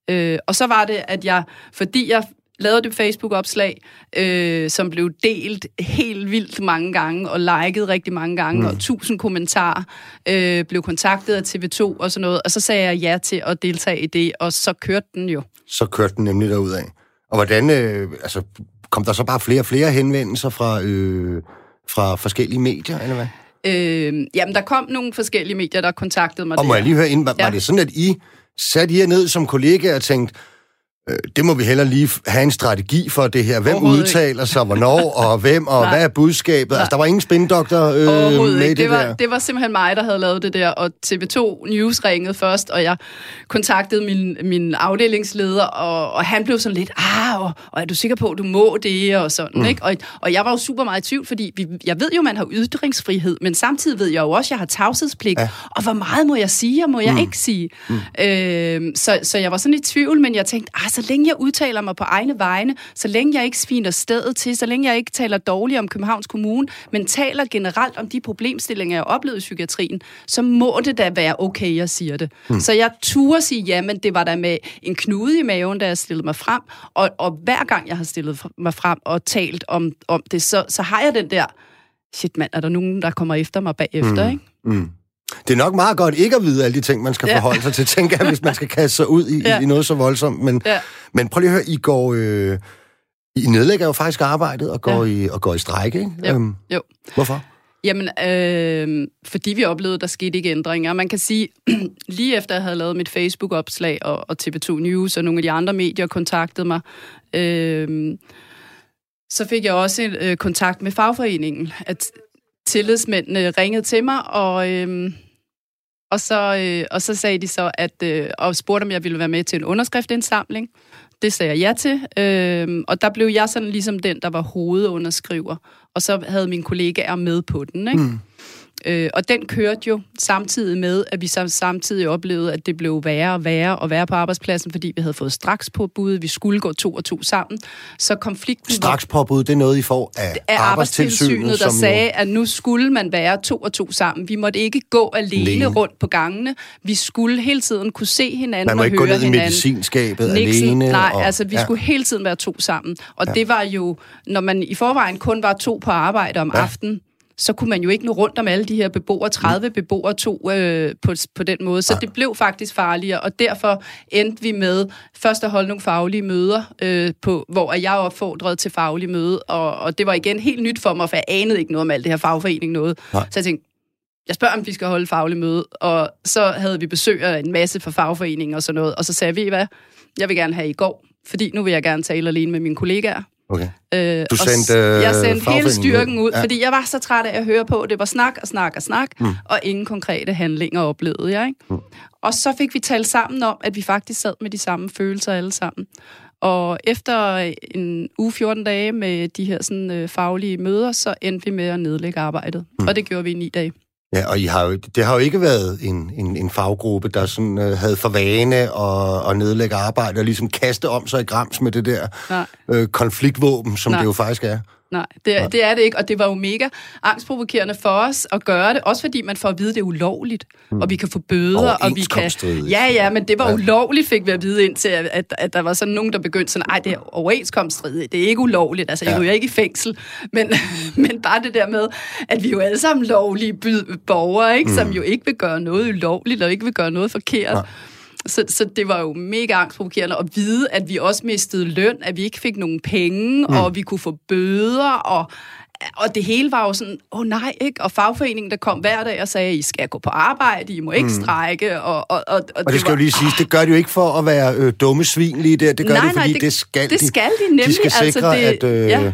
Øh, og så var det, at jeg, fordi jeg lavede det Facebook-opslag, øh, som blev delt helt vildt mange gange, og liket rigtig mange gange, mm. og tusind kommentarer, øh, blev kontaktet af TV2 og sådan noget, og så sagde jeg ja til at deltage i det, og så kørte den jo. Så kørte den nemlig derudad. Og hvordan, øh, altså, kom der så bare flere og flere henvendelser fra, øh, fra forskellige medier, eller hvad? Øh, jamen, der kom nogle forskellige medier, der kontaktede mig Og må der. jeg lige høre ind, var, ja. var det sådan, at I satte jer ned som kollegaer og tænkte, det må vi heller lige have en strategi for det her. Hvem udtaler sig, hvornår, og hvem, og [LAUGHS] Nej. hvad er budskabet? Altså, der var ingen spindoktor øh, med det, Det var, der. det var simpelthen mig, der havde lavet det der, og TV2 News ringede først, og jeg kontaktede min, min afdelingsleder, og, og han blev sådan lidt, ah, og, og er du sikker på, at du må det, og sådan, mm. ikke? Og, og jeg var jo super meget i tvivl, fordi vi, jeg ved jo, man har ytringsfrihed, men samtidig ved jeg jo også, at jeg har tavshedspligt, ja. og hvor meget må jeg sige, og må jeg mm. ikke sige? Mm. Øh, så, så jeg var sådan i tvivl, men jeg tænkte, ah, så længe jeg udtaler mig på egne vegne, så længe jeg ikke sviner stedet til, så længe jeg ikke taler dårligt om Københavns Kommune, men taler generelt om de problemstillinger, jeg har oplevet i psykiatrien, så må det da være okay, jeg siger det. Hmm. Så jeg turde sige, ja, men det var da med en knude i maven, da jeg stillede mig frem, og, og hver gang jeg har stillet mig frem og talt om, om det, så, så har jeg den der, shit mand, er der nogen, der kommer efter mig bagefter, hmm. ikke? Hmm. Det er nok meget godt ikke at vide alle de ting, man skal ja. forholde sig til, tænker jeg, hvis man skal kaste sig ud i, ja. i noget så voldsomt. Men, ja. men prøv lige at høre, I går... Øh, I nedlægger jo faktisk arbejdet og går, ja. i, og går i strække, ikke? Jo. Øhm, jo. Hvorfor? Jamen, øh, fordi vi oplevede, der skete ikke ændringer. Man kan sige, [CLEARS THROAT] lige efter jeg havde lavet mit Facebook-opslag, og, og TV2 News og nogle af de andre medier kontaktede mig, øh, så fik jeg også en øh, kontakt med fagforeningen. At tillidsmændene ringede til mig, og, øh, og, så, øh, og så sagde de så, at øh, og spurgte, om jeg ville være med til en underskriftindsamling. Det sagde jeg ja til, øh, og der blev jeg sådan ligesom den, der var hovedunderskriver, og så havde mine kollegaer med på den, ikke? Mm. Øh, og den kørte jo samtidig med, at vi samtidig oplevede, at det blev værre og værre at være på arbejdspladsen, fordi vi havde fået straks påbud, vi skulle gå to og to sammen. Så konflikten... Straks påbud, det er noget, I får af, af arbejdstilsynet, der sagde, at nu skulle man være to og to sammen. Vi måtte ikke gå alene Lene. rundt på gangene. Vi skulle hele tiden kunne se hinanden Man må ikke gå ned i medicinskabet Nixon, alene. Nej, og, altså vi ja. skulle hele tiden være to sammen. Og ja. det var jo, når man i forvejen kun var to på arbejde om ja. aftenen, så kunne man jo ikke nå rundt om alle de her beboere. 30 mm. beboere tog øh, på, på den måde. Så det blev faktisk farligere, og derfor endte vi med først at holde nogle faglige møder, øh, på, hvor jeg opfordrede til faglige møde, og, og det var igen helt nyt for mig, for jeg anede ikke noget om alt det her fagforening noget. Nej. Så jeg tænkte, jeg spørger, om vi skal holde faglig møde, og så havde vi besøg af en masse fra fagforeningen og sådan noget, og så sagde vi, hvad, jeg vil gerne have i går, fordi nu vil jeg gerne tale alene med mine kollegaer. Okay. Øh, du sendte øh, Jeg sendte hele styrken ud, ja. fordi jeg var så træt af at høre på, det var snak og snak og snak, mm. og ingen konkrete handlinger oplevede jeg. Ikke? Mm. Og så fik vi talt sammen om, at vi faktisk sad med de samme følelser alle sammen. Og efter en uge 14 dage med de her sådan, øh, faglige møder, så endte vi med at nedlægge arbejdet. Mm. Og det gjorde vi i ni dage. Ja, og I har jo, det har jo ikke været en, en, en faggruppe, der sådan, øh, havde for vane at, at nedlægge arbejde og ligesom kaste om sig i grams med det der øh, konfliktvåben, som Nej. det jo faktisk er. Nej, det er, det er det ikke, og det var jo mega angstprovokerende for os at gøre det, også fordi man får at vide, at det er ulovligt, mm. og vi kan få bøder, og vi kan... Ja, ja, men det var ja. ulovligt, fik vi at vide indtil, at, at, at der var sådan nogen, der begyndte sådan, nej, det er overenskomststridigt, det er ikke ulovligt, altså jeg ja. er ikke i fængsel, men, [LAUGHS] men bare det der med, at vi jo alle sammen lovlige borgere, ikke, mm. som jo ikke vil gøre noget ulovligt, og ikke vil gøre noget forkert. Ja. Så, så det var jo mega angstprovokerende at vide, at vi også mistede løn, at vi ikke fik nogen penge, mm. og vi kunne få bøder, og og det hele var jo sådan, åh oh, nej, ikke? Og fagforeningen, der kom hver dag og sagde, I skal gå på arbejde, I må ikke mm. strække. Og, og, og, og, og det skal var, jo lige sige, det gør de jo ikke for at være øh, dumme svin lige der. Det gør nej, de, fordi nej, det, det skal det de. skal de nemlig. De skal altså, sikre, altså, det, at... Øh, ja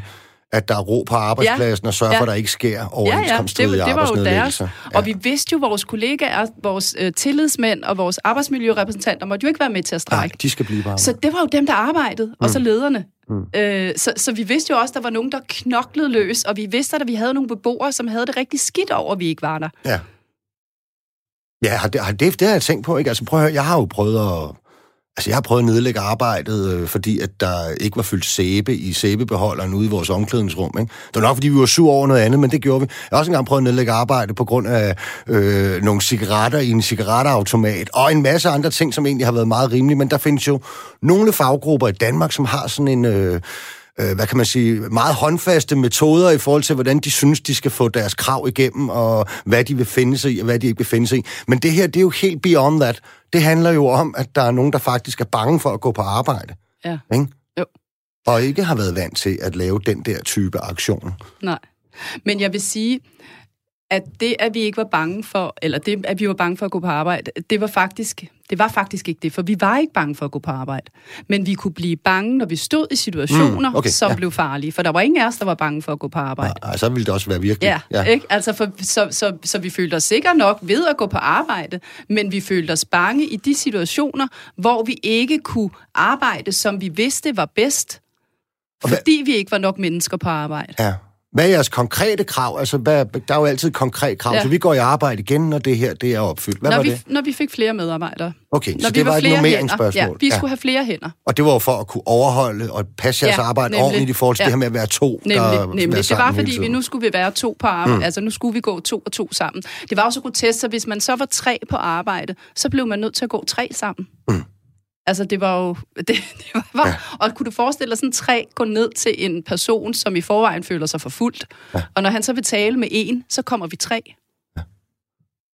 at der er ro på arbejdspladsen, ja. og sørge ja. for, at der ikke sker overenskomststridige ja, ja. det, det var jo deres. Ja. Og vi vidste jo, at vores kollegaer, vores øh, tillidsmænd og vores arbejdsmiljørepræsentanter måtte jo ikke være med til at strække. Nej, de skal blive bare. Så det var jo dem, der arbejdede, mm. og så mm. lederne. Mm. Øh, så, så vi vidste jo også, at der var nogen, der knoklede løs, og vi vidste, at vi havde nogle beboere, som havde det rigtig skidt over, at vi ikke var der. Ja. Ja, det, det, det har jeg tænkt på, ikke? Altså prøv at høre, jeg har jo prøvet at Altså, jeg har prøvet at nedlægge arbejdet, øh, fordi at der ikke var fyldt sæbe i sæbebeholderen ude i vores omklædningsrum. Ikke? Det var nok, fordi vi var sur over noget andet, men det gjorde vi. Jeg har også engang prøvet at nedlægge arbejdet på grund af øh, nogle cigaretter i en cigaretautomat, og en masse andre ting, som egentlig har været meget rimelige. Men der findes jo nogle faggrupper i Danmark, som har sådan en... Øh, øh, hvad kan man sige, meget håndfaste metoder i forhold til, hvordan de synes, de skal få deres krav igennem, og hvad de vil finde sig i, og hvad de ikke vil finde sig i. Men det her, det er jo helt beyond that. Det handler jo om, at der er nogen, der faktisk er bange for at gå på arbejde. Ja. Ikke? Jo. Og ikke har været vant til at lave den der type aktion. Nej. Men jeg vil sige, at det, at vi ikke var bange for, eller det, at vi var bange for at gå på arbejde, det var faktisk, det var faktisk ikke det, for vi var ikke bange for at gå på arbejde. Men vi kunne blive bange, når vi stod i situationer, mm, okay, som ja. blev farlige. For der var ingen af os, der var bange for at gå på arbejde. Nej, så ville det også være virkelig. Ja, ja. Ikke? Altså for, så, så, så vi følte os sikkert nok ved at gå på arbejde, men vi følte os bange i de situationer, hvor vi ikke kunne arbejde, som vi vidste var bedst, fordi vi ikke var nok mennesker på arbejde. Ja. Hvad er jeres konkrete krav? Altså, hvad, der er jo altid et konkret krav, ja. så vi går i arbejde igen, når det her det er opfyldt. Hvad når var vi, det? Når vi fik flere medarbejdere. Okay, når så det var, var et normeringsspørgsmål. Ja, vi skulle have flere hænder. Og det var for at kunne overholde og passe jeres ja, arbejde nemlig. ordentligt i forhold til ja. det her med at være to, nemlig, der nemlig. Det var, fordi vi nu skulle vi være to på arbejde. Mm. Altså, nu skulle vi gå to og to sammen. Det var også grotesk, så hvis man så var tre på arbejde, så blev man nødt til at gå tre sammen. Mm. Altså, det var jo... [LAUGHS] Det, det var, ja. Og kunne du forestille dig sådan tre gå ned til en person, som i forvejen føler sig forfulgt, ja. og når han så vil tale med en, så kommer vi tre. Ja.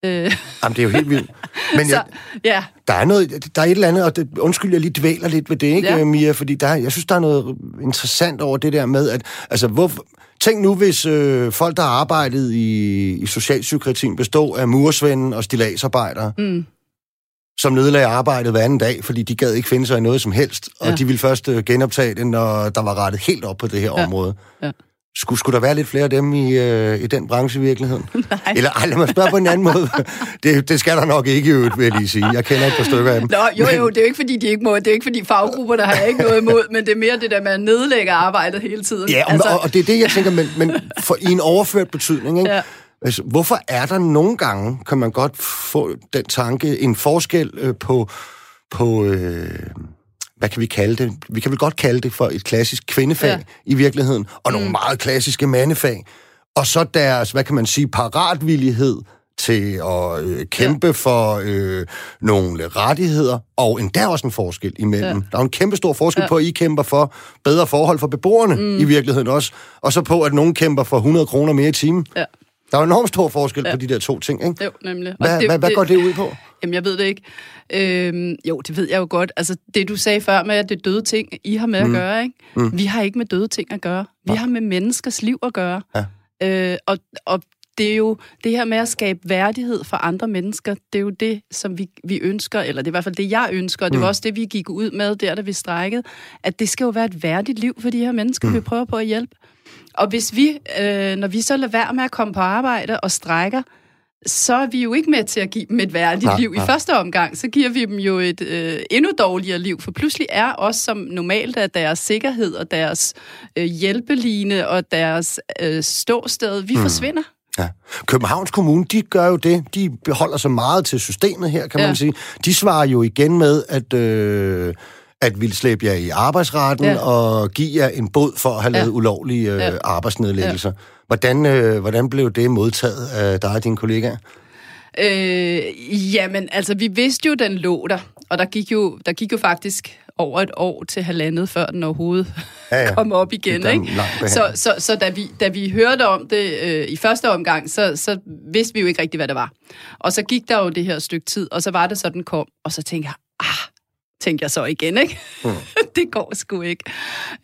Øh. Jamen, det er jo helt vildt. Men [LAUGHS] så, ja. der er noget, der er et eller andet, og det, undskyld, jeg lige dvæler lidt ved det, ikke, ja. Mia? Fordi der, jeg synes, der er noget interessant over det der med, at altså, hvor, tænk nu, hvis øh, folk, der har arbejdet i, i socialpsykiatrien, består af muresvenden og stilagsarbejdere, mm som nedlagde arbejdet hver anden dag, fordi de gad ikke finde sig i noget som helst, og ja. de ville først øh, genoptage det, når der var rettet helt op på det her ja. område. Ja. Skulle, skulle der være lidt flere af dem i, øh, i den branche i virkeligheden? [LAUGHS] Nej. Eller ej, lad mig spørge på en anden måde. [LAUGHS] Det, det skal der nok ikke i øvrigt, vil jeg lige sige. Jeg kender et par stykker af dem. Nå, jo, jo, det er jo ikke, fordi de ikke må. Det er ikke, fordi faggrupper, der har ikke noget imod, men det er mere det der med at nedlægge arbejdet hele tiden. Ja, altså... og, og det er det, jeg tænker, men, men for, i en overført betydning, ikke? Ja. Altså, hvorfor er der nogle gange, kan man godt få den tanke, en forskel øh, på, på øh, hvad kan vi kalde det? Vi kan vel godt kalde det for et klassisk kvindefag ja. i virkeligheden, og nogle mm. meget klassiske mandefag. Og så deres, hvad kan man sige, paratvillighed til at øh, kæmpe ja. for øh, nogle rettigheder, og endda også en forskel imellem. Ja. Der er en kæmpe stor forskel ja. på, at I kæmper for bedre forhold for beboerne mm. i virkeligheden også, og så på, at nogen kæmper for 100 kroner mere i timen. Ja. Der er jo enormt stor forskel ja. på de der to ting, ikke? Jo, nemlig. Hvad, det, hvad, hvad går det ud på? Jamen, jeg ved det ikke. Øhm, jo, det ved jeg jo godt. Altså, det du sagde før med, at det er døde ting, I har med mm. at gøre, ikke? Mm. Vi har ikke med døde ting at gøre. Vi ja. har med menneskers liv at gøre. Ja. Øh, og, og det er jo det her med at skabe værdighed for andre mennesker, det er jo det, som vi, vi ønsker, eller det er i hvert fald det, jeg ønsker, og det var mm. også det, vi gik ud med der, da vi strækkede, at det skal jo være et værdigt liv for de her mennesker, mm. vi prøver på at hjælpe. Og hvis vi, øh, når vi så lader være med at komme på arbejde og strækker, så er vi jo ikke med til at give dem et værdigt ja, liv. I første omgang, så giver vi dem jo et øh, endnu dårligere liv, for pludselig er os som normalt af deres sikkerhed og deres øh, hjælpeline og deres øh, ståsted, vi mm. forsvinder. Ja. Københavns Kommune, de gør jo det. De beholder sig meget til systemet her, kan ja. man sige. De svarer jo igen med, at... Øh, at ville slæbe jer i arbejdsretten ja. og give jer en bod for at have ja. lavet ulovlige øh, ja. arbejdsnedlæggelser. Ja. Hvordan, øh, hvordan blev det modtaget af dig og dine kollegaer? Øh, jamen, altså, vi vidste jo, den lå der, og der gik jo, der gik jo faktisk over et år til halvandet, før den overhovedet ja, ja. [LAUGHS] kom op igen. Ikke? Så, så, så da, vi, da vi hørte om det øh, i første omgang, så, så vidste vi jo ikke rigtigt, hvad det var. Og så gik der jo det her stykke tid, og så var det så, den kom, og så tænkte jeg, ah, tænkte jeg så igen, ikke? Mm. [LAUGHS] det går sgu ikke.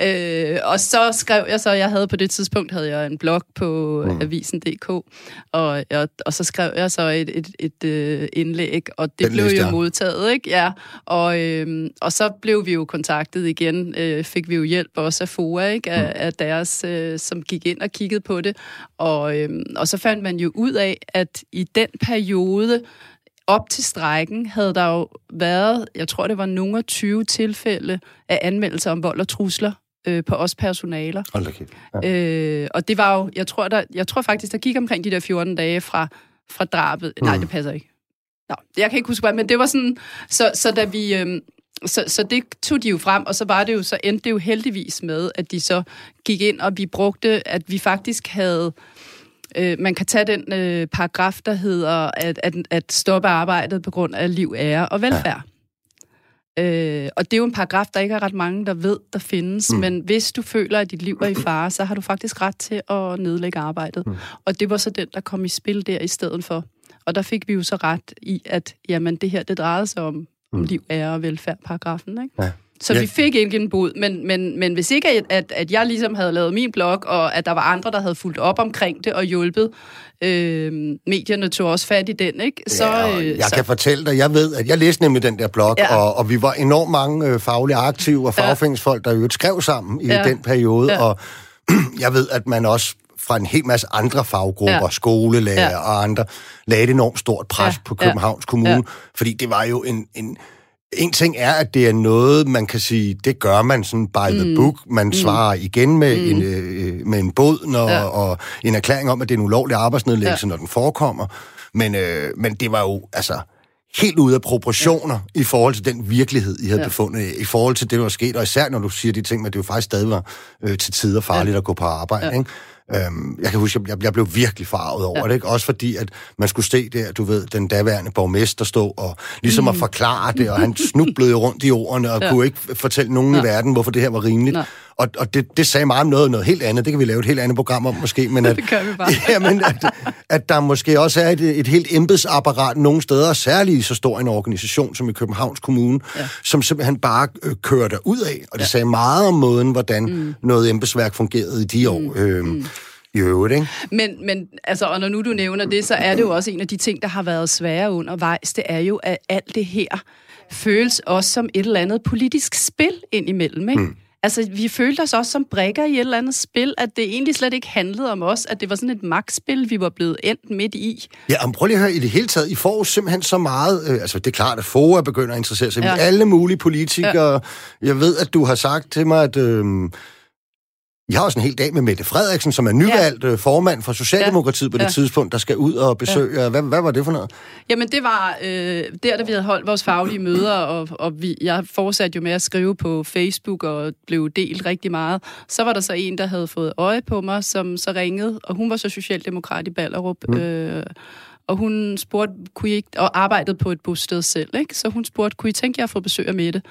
Øh, og så skrev jeg så, jeg havde på det tidspunkt, havde jeg en blog på mm. avisen.dk, og, og, og så skrev jeg så et, et, et, et uh, indlæg, og det Den blev jo jeg. modtaget, ikke? Ja, og, øh, og så blev vi jo kontaktet igen, øh, fik vi jo hjælp også af FOA, ikke? Af, mm. af deres, øh, som gik ind og kiggede på det, og, øh, og så fandt man jo ud af, at i den periode, op til strækken havde der jo været, jeg tror det var nogle af 20 tilfælde af anmeldelser om vold og trusler øh, på os personaler. Okay. Ja. Øh, og det var jo, jeg tror, der, jeg tror faktisk, der gik omkring de der 14 dage fra, fra drabet. Mm. Nej, det passer ikke. Nå, jeg kan ikke huske, men det var sådan, så, så da vi... Øh, så, så det tog de jo frem, og så var det jo, så endte det jo heldigvis med, at de så gik ind, og vi brugte, at vi faktisk havde Øh, man kan tage den øh, paragraf, der hedder at, at, at stoppe arbejdet på grund af liv, ære og velfærd. Ja. Øh, og det er jo en paragraf, der ikke er ret mange, der ved, der findes. Mm. Men hvis du føler, at dit liv er i fare, så har du faktisk ret til at nedlægge arbejdet. Mm. Og det var så den, der kom i spil der i stedet for. Og der fik vi jo så ret i, at jamen, det her det drejede sig om, mm. om liv, ære og velfærd, paragrafen. Ikke? Ja. Så ja. vi fik ikke en bod, men, men, men hvis ikke, at, at, jeg ligesom havde lavet min blog, og at der var andre, der havde fulgt op omkring det og hjulpet, øh, medierne tog også fat i den, ikke? Så, ja, øh, jeg så... kan fortælle dig, jeg ved, at jeg læste nemlig den der blog, ja. og, og vi var enormt mange øh, faglige aktive og fagfængsfolk, der jo skrev sammen i ja. den periode, ja. og [CLEARS THROAT] jeg ved, at man også fra en hel masse andre faggrupper, ja. skolelærer ja. og andre, lagde et enormt stort pres ja. på Københavns ja. Kommune, ja. fordi det var jo en, en en ting er, at det er noget, man kan sige, det gør man sådan by the mm. book. Man mm. svarer igen med, mm. en, øh, med en bod når, ja. og en erklæring om, at det er en ulovlig arbejdsnedlæggelse, ja. når den forekommer. Men, øh, men det var jo, altså helt ude af proportioner ja. i forhold til den virkelighed, I havde ja. befundet i forhold til det, der var sket, og især når du siger de ting, at det jo faktisk stadig var øh, til tider farligt ja. at gå på arbejde. Ja. Ikke? Øhm, jeg kan huske, jeg, jeg blev virkelig farvet over ja. det, ikke? Også fordi, at man skulle se der, du ved, den daværende borgmester stå og ligesom mm. at forklare det, og han snublede rundt i ordene og ja. kunne ikke fortælle nogen ja. i verden, hvorfor det her var rimeligt. Nej. Og, og det, det sagde meget om noget, noget helt andet. Det kan vi lave et helt andet program om måske. Men [LAUGHS] at, det kan vi bare. [LAUGHS] Ja, men at, at der måske også er et, et helt embedsapparat nogle steder, særligt i så stor en organisation som i Københavns Kommune, ja. som simpelthen bare øh, kører der ud af. Og det ja. sagde meget om måden, hvordan mm. noget embedsværk fungerede i de år. Mm. Øhm, mm i øvrigt, ikke? Men, men altså, og når nu du nævner det, så er det jo også en af de ting, der har været svære undervejs. Det er jo, at alt det her føles også som et eller andet politisk spil indimellem, ikke? Mm. Altså, vi følte os også som brækker i et eller andet spil, at det egentlig slet ikke handlede om os, at det var sådan et magtspil, vi var blevet endt midt i. Ja, men prøv lige at høre, i det hele taget, I får simpelthen så meget, øh, altså det er klart, at FOA begynder at interessere sig ja. alle mulige politikere. Ja. Jeg ved, at du har sagt til mig, at... Øh, i har også en hel dag med Mette Frederiksen, som er nyvalgt ja. Øh, formand for Socialdemokratiet på det ja. tidspunkt, der skal ud og besøge. Ja. Hvad, hvad var det for noget? Jamen, det var øh, der, da vi havde holdt vores faglige møder, og, og vi, jeg fortsatte jo med at skrive på Facebook og blev delt rigtig meget. Så var der så en, der havde fået øje på mig, som så ringede, og hun var så socialdemokrat i Ballerup. Mm. Øh, og hun spurgte, kunne I ikke, og arbejdede på et bosted selv, ikke? så hun spurgte, kunne I tænke jer at få besøg af Mette?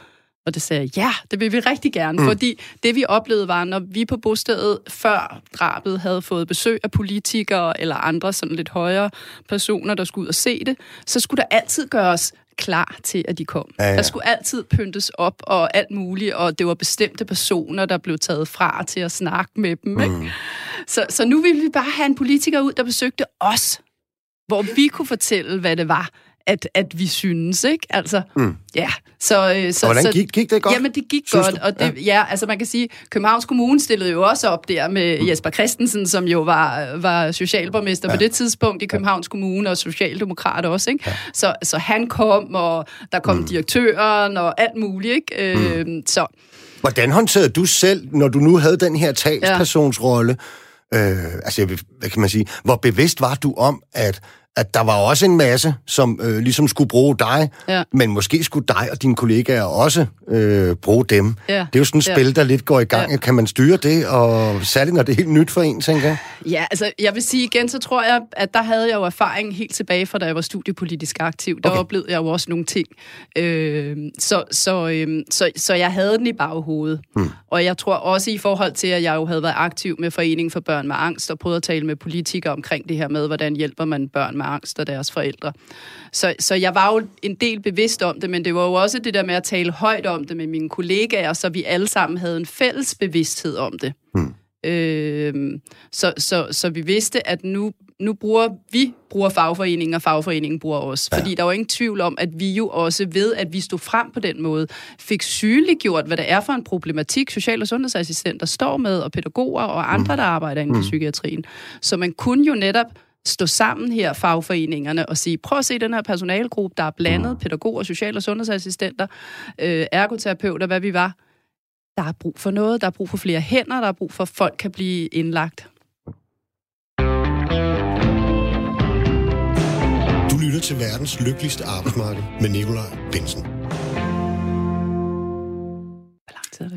Og det sagde jeg, ja, det vil vi rigtig gerne, mm. fordi det vi oplevede var, når vi på bostedet før drabet havde fået besøg af politikere eller andre sådan lidt højere personer, der skulle ud og se det, så skulle der altid gøres klar til, at de kom. Ja, ja. Der skulle altid pyntes op og alt muligt, og det var bestemte personer, der blev taget fra til at snakke med dem. Mm. Ikke? Så, så nu ville vi bare have en politiker ud, der besøgte os, hvor vi kunne fortælle, hvad det var, at, at vi synes, ikke? Altså, mm. ja. Så, øh, så, og hvordan gik, gik det godt? Jamen, det gik synes godt, du? og det, ja. ja, altså man kan sige, Københavns Kommune stillede jo også op der med mm. Jesper Christensen, som jo var, var socialborgmester ja. på det tidspunkt i Københavns. Kommune, og socialdemokrat også, ikke? Ja. Så, så han kom, og der kom mm. direktøren, og alt muligt, ikke? Mm. Øh, så... Hvordan håndterede du selv, når du nu havde den her talspersonsrolle? Ja. Øh, altså, hvad kan man sige? Hvor bevidst var du om, at at der var også en masse, som øh, ligesom skulle bruge dig, ja. men måske skulle dig og dine kollegaer også øh, bruge dem. Ja. Det er jo sådan et spil, der lidt går i gang. Ja. Kan man styre det, og særligt når det er helt nyt for en, tænker jeg? Ja, altså jeg vil sige igen, så tror jeg, at der havde jeg jo erfaring helt tilbage fra, da jeg var studiepolitisk aktiv. Der okay. oplevede jeg jo også nogle ting. Øh, så, så, øh, så, så jeg havde den i baghovedet. Hmm. Og jeg tror også i forhold til, at jeg jo havde været aktiv med Foreningen for Børn med Angst, og prøvet at tale med politikere omkring det her med, hvordan hjælper man børn med angst og deres forældre. Så, så jeg var jo en del bevidst om det, men det var jo også det der med at tale højt om det med mine kollegaer, så vi alle sammen havde en fælles bevidsthed om det. Hmm. Øh, så, så, så vi vidste, at nu, nu bruger vi bruger fagforeningen, og fagforeningen bruger os. Ja. Fordi der er jo ingen tvivl om, at vi jo også ved, at vi stod frem på den måde, fik sygeliggjort, hvad det er for en problematik, social- og sundhedsassistenter står med, og pædagoger og andre, mm. der arbejder inden for mm. psykiatrien. Så man kunne jo netop stå sammen her, fagforeningerne, og sige, prøv at se den her personalegruppe, der er blandet, mm. pædagoger, social- og sundhedsassistenter, øh, ergoterapeuter, hvad vi var. Der er brug for noget, der er brug for flere hænder, der er brug for, at folk kan blive indlagt. Du lytter til verdens lykkeligste arbejdsmarked med Nikolaj Bensen.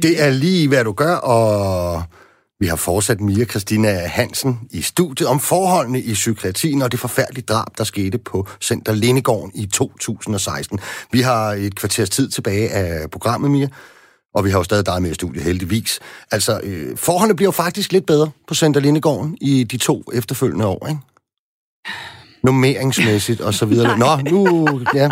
Det er lige, hvad du gør, og vi har fortsat Mia Christina Hansen i studiet om forholdene i psykiatrien og det forfærdelige drab, der skete på Center Lindegården i 2016. Vi har et kvarters tid tilbage af programmet, Mia, og vi har jo stadig dig med i studiet, heldigvis. Altså, øh, forholdene bliver jo faktisk lidt bedre på Center Lindegården i de to efterfølgende år, ikke? Nummeringsmæssigt og så videre. [LAUGHS] Nå, nu, ja.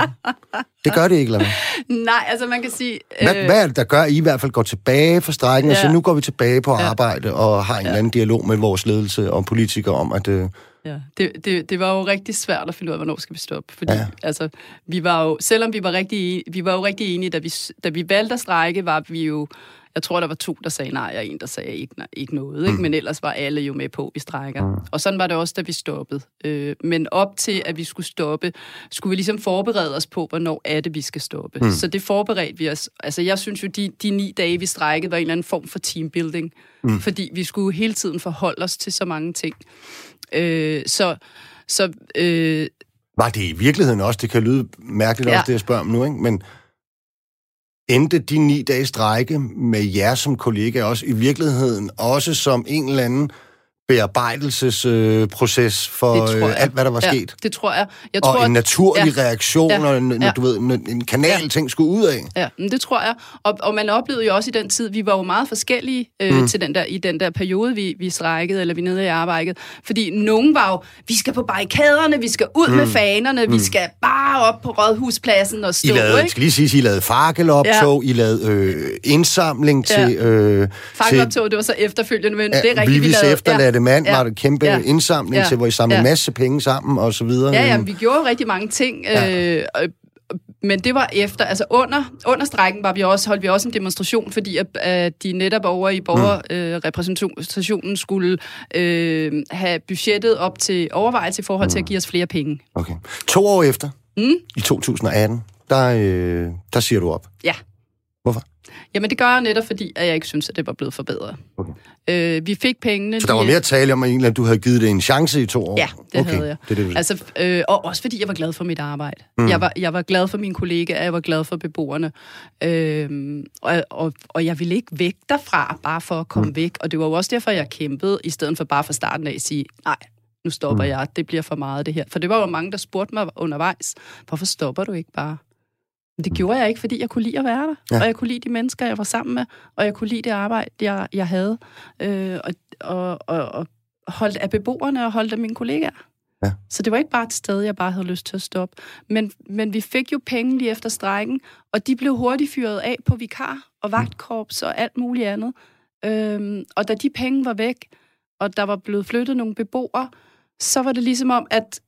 Det gør det ikke, eller hvad? Nej, altså man kan sige... Hvad, øh... hvad er det, der gør, at I i hvert fald går tilbage fra strækken, ja. og så nu går vi tilbage på arbejde og har en ja. eller anden dialog med vores ledelse og politikere om, at... Øh... Ja, det, det, det var jo rigtig svært at finde ud af, hvornår skal vi stoppe. Fordi, ja. altså, vi var jo, selvom vi var rigtig, vi var jo rigtig enige, da vi, da vi valgte at strække, var vi jo Jeg tror, der var to, der sagde nej, og en, der sagde ikke, nej, ikke noget. Ikke? Mm. Men ellers var alle jo med på, vi strækker. Mm. Og sådan var det også, da vi stoppede. Øh, men op til, at vi skulle stoppe, skulle vi ligesom forberede os på, hvornår er det, vi skal stoppe. Mm. Så det forberedte vi os. Altså, jeg synes jo, de, de ni dage, vi strækkede, var en eller anden form for teambuilding. Mm. Fordi vi skulle hele tiden forholde os til så mange ting. Øh, så så øh, var det i virkeligheden også, det kan lyde mærkeligt ja. også, det jeg spørger om nu, ikke? men endte de ni dage strække med jer som kollega også i virkeligheden også som en eller anden bearbejdelsesproces øh, for øh, alt, hvad der var ja, sket. det tror jeg. jeg og tror, en naturlig ja, reaktion, ja, og en, ja, du ved, en kanal, ja, ting skulle ud af. Ja, men det tror jeg. Og, og man oplevede jo også i den tid, vi var jo meget forskellige øh, mm. til den der, i den der periode, vi, vi strækkede, eller vi nede i arbejdet. Fordi nogen var jo, vi skal på barrikaderne, vi skal ud mm. med fanerne, mm. vi skal bare op på Rådhuspladsen og stå, I lavede, ikke? skal lige sige, I lavede fakkeloptog, ja. I lavede øh, indsamling til... Ja. Øh, fakkeloptog, det var så efterfølgende, men ja, det er rigtigt, vi, vi lavede... efterladte ja. Mand, ja. var det kæmpe ja. indsamling ja. til, hvor I samlede ja. masse penge sammen og så videre. Ja, ja, vi gjorde rigtig mange ting, ja. øh, men det var efter, altså under, under strækken var vi også, holdt vi også en demonstration, fordi at, at de netop over i borgerrepræsentationen mm. øh, skulle øh, have budgettet op til overvejelse i forhold mm. til at give os flere penge. Okay. To år efter, mm? i 2018, der, øh, der siger du op. Ja. Hvorfor? Jamen, det gør jeg netop, fordi at jeg ikke synes, at det var blevet forbedret. Okay. Øh, vi fik pengene... Så der var mere tale om, at du havde givet det en chance i to år? Ja, det okay. havde jeg. Det det, altså, øh, og også fordi jeg var glad for mit arbejde. Mm. Jeg, var, jeg var glad for mine kollegaer, jeg var glad for beboerne. Øh, og, og, og jeg ville ikke væk derfra, bare for at komme mm. væk. Og det var jo også derfor, jeg kæmpede, i stedet for bare fra starten af at sige, nej, nu stopper mm. jeg, det bliver for meget det her. For det var jo mange, der spurgte mig undervejs, hvorfor stopper du ikke bare? Men det gjorde jeg ikke, fordi jeg kunne lide at være der. Ja. Og jeg kunne lide de mennesker, jeg var sammen med. Og jeg kunne lide det arbejde, jeg, jeg havde. Øh, og, og, og, og holdt af beboerne og holdt af mine kollegaer. Ja. Så det var ikke bare et sted, jeg bare havde lyst til at stoppe. Men, men vi fik jo penge lige efter strækken, og de blev hurtigt fyret af på vikar og vagtkorps og alt muligt andet. Øhm, og da de penge var væk, og der var blevet flyttet nogle beboere, så var det ligesom om, at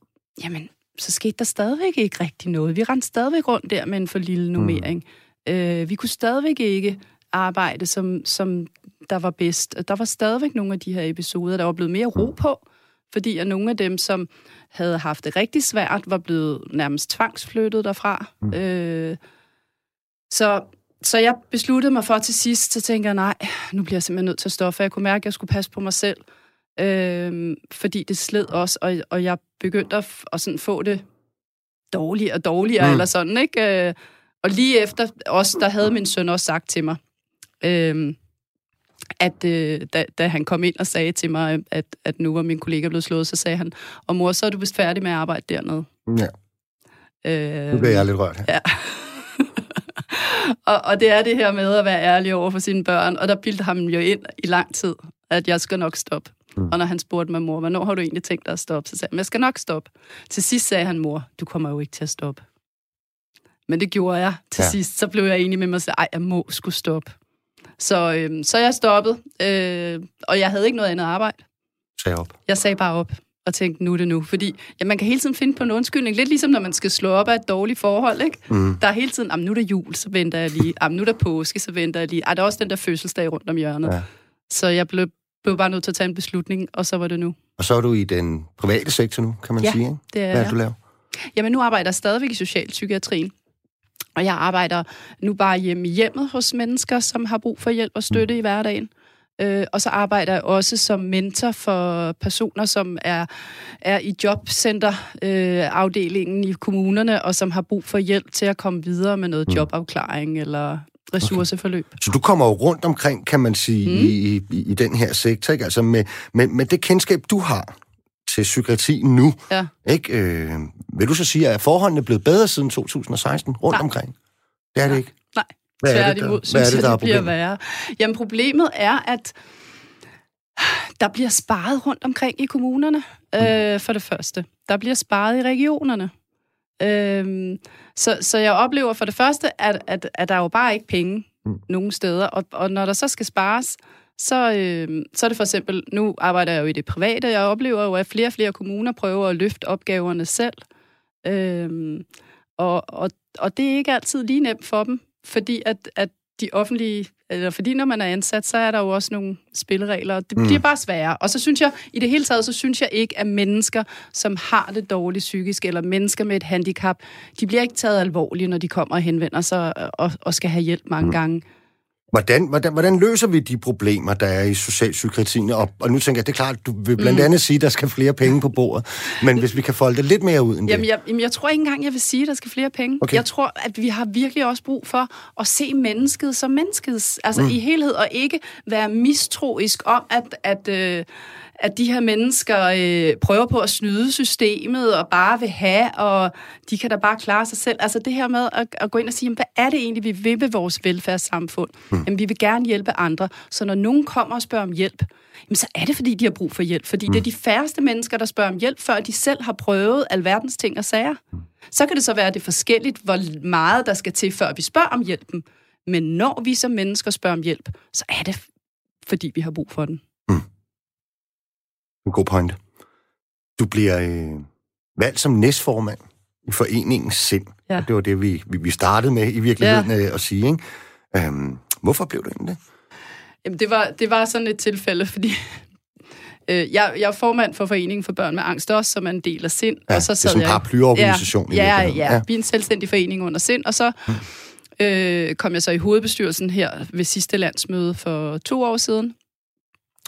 jamen, så skete der stadigvæk ikke rigtig noget. Vi rendte stadigvæk rundt der med en for lille mm. nummering. Mm. Øh, vi kunne stadigvæk ikke arbejde, som, som der var bedst. Der var stadigvæk nogle af de her episoder, der var blevet mere ro på, fordi at nogle af dem, som havde haft det rigtig svært, var blevet nærmest tvangsflyttet derfra. Mm. Øh, så, så jeg besluttede mig for til sidst, så tænker jeg, nej, nu bliver jeg simpelthen nødt til at stoppe, for jeg kunne mærke, at jeg skulle passe på mig selv øh, fordi det sled også, og, og jeg begyndte at, at sådan få det dårligere og dårligere, mm. eller sådan, ikke? Øh, og lige efter også, der havde min søn også sagt til mig, øh, at øh, da, da han kom ind og sagde til mig, at, at nu var min kollega blevet slået, så sagde han, og mor, så er du vist færdig med at arbejde dernede. Ja. Øh, nu bliver jeg lidt rørt her. [LAUGHS] Ja. og, og det er det her med at være ærlig over for sine børn, og der bildte ham jo ind i lang tid, at jeg skal nok stoppe. Mm. Og når han spurgte mig, mor, hvornår har du egentlig tænkt dig at stoppe? Så sagde jeg, jeg skal nok stoppe. Til sidst sagde han, mor, du kommer jo ikke til at stoppe. Men det gjorde jeg til ja. sidst. Så blev jeg enig med mig sagde, ej, jeg må skulle stoppe. Så, øh, så jeg stoppede, øh, og jeg havde ikke noget andet arbejde. Sagde op. Jeg sagde bare op og tænkte, nu er det nu. Fordi ja, man kan hele tiden finde på en undskyldning. Lidt ligesom, når man skal slå op af et dårligt forhold. Ikke? Mm. Der er hele tiden, nu er der jul, så venter jeg lige. nu er der påske, så venter jeg lige. Ej, der er også den der fødselsdag rundt om hjørnet. Ja. Så jeg blev blev bare nødt til at tage en beslutning, og så var det nu. Og så er du i den private sektor nu, kan man ja, sige, ikke? det er Hvad er du laver? Jamen, nu arbejder jeg stadigvæk i socialpsykiatrien. Og jeg arbejder nu bare hjemme i hjemmet hos mennesker, som har brug for hjælp og støtte mm. i hverdagen. Øh, og så arbejder jeg også som mentor for personer, som er, er i jobcenterafdelingen øh, i kommunerne, og som har brug for hjælp til at komme videre med noget mm. jobafklaring eller ressourceforløb. Okay. Så du kommer jo rundt omkring, kan man sige, mm. i, i, i den her sektor, ikke? Altså med, med, med det kendskab, du har til psykiatri nu, ja. ikke? Øh, vil du så sige, at forholdene er blevet bedre siden 2016 rundt Nej. omkring? Det er det ikke? Nej, Hvad tværtimod det, synes er det, der, det bliver værre. Jamen problemet er, at der bliver sparet rundt omkring i kommunerne, mm. øh, for det første. Der bliver sparet i regionerne. Øhm, så, så jeg oplever for det første, at, at, at der er jo bare ikke penge mm. nogen steder, og, og når der så skal spares, så, øh, så er det for eksempel, nu arbejder jeg jo i det private, jeg oplever jo, at flere og flere kommuner prøver at løfte opgaverne selv. Øh, og, og, og det er ikke altid lige nemt for dem, fordi at, at de offentlige eller fordi når man er ansat, så er der jo også nogle spilleregler, og det mm. bliver bare sværere. Og så synes jeg, i det hele taget, så synes jeg ikke, at mennesker, som har det dårligt psykisk, eller mennesker med et handicap, de bliver ikke taget alvorligt, når de kommer og henvender sig og, og skal have hjælp mange mm. gange. Hvordan, hvordan, hvordan løser vi de problemer, der er i socialpsykiatrien? Og, og nu tænker jeg, det er klart, du vil blandt mm. andet sige, at der skal flere penge på bordet. Men hvis vi kan folde det lidt mere ud end jamen, det. Jeg, jamen, jeg tror ikke engang, jeg vil sige, at der skal flere penge. Okay. Jeg tror, at vi har virkelig også brug for at se mennesket som mennesket, altså mm. i helhed, og ikke være mistroisk om, at... at øh, at de her mennesker øh, prøver på at snyde systemet og bare vil have, og de kan da bare klare sig selv. Altså det her med at, at gå ind og sige, jamen, hvad er det egentlig, vi vil ved vores velfærdssamfund? Mm. Jamen, vi vil gerne hjælpe andre. Så når nogen kommer og spørger om hjælp, jamen, så er det, fordi de har brug for hjælp. Fordi mm. det er de færreste mennesker, der spørger om hjælp, før de selv har prøvet alverdens ting og sager. Mm. Så kan det så være, at det er forskelligt, hvor meget der skal til, før vi spørger om hjælpen. Men når vi som mennesker spørger om hjælp, så er det, fordi vi har brug for den. En god point. Du bliver øh, valgt som næstformand i foreningens sind. Ja. Det var det, vi, vi, startede med i virkeligheden ja. Øh, at sige. Ikke? Øhm, hvorfor blev du egentlig det? Jamen, det var, det var sådan et tilfælde, fordi øh, jeg, jeg er formand for Foreningen for Børn med Angst også, som er en del af SIND. Ja, og så det er sådan en paraplyorganisation. Ja, ja, ja, ja, vi er en selvstændig forening under SIND, og så hmm. øh, kom jeg så i hovedbestyrelsen her ved sidste landsmøde for to år siden.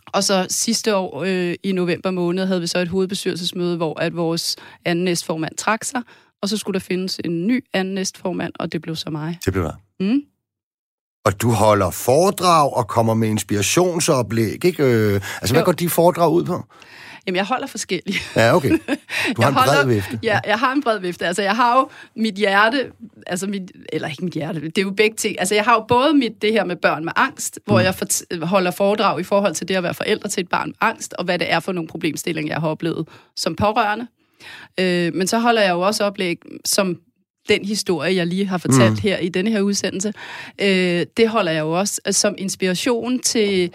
Og så sidste år øh, i november måned havde vi så et hovedbestyrelsesmøde, hvor at vores anden næstformand trak sig, og så skulle der findes en ny anden næstformand, og det blev så mig. Det blev der. Mm. Og du holder foredrag og kommer med inspirationsoplæg, ikke? Øh, altså, hvad jo. går de foredrag ud på? Jamen, jeg holder forskellige. Ja, okay. [LAUGHS] Du har en holder, bred vifte. Ja, jeg har en bred vifte. Altså, jeg har jo mit hjerte, altså mit, eller ikke mit hjerte, det er jo begge ting. Altså, jeg har jo både mit, det her med børn med angst, hvor mm. jeg for, holder foredrag i forhold til det at være forældre til et barn med angst, og hvad det er for nogle problemstillinger, jeg har oplevet som pårørende. Øh, men så holder jeg jo også oplæg som den historie, jeg lige har fortalt mm. her i denne her udsendelse, øh, det holder jeg jo også som inspiration til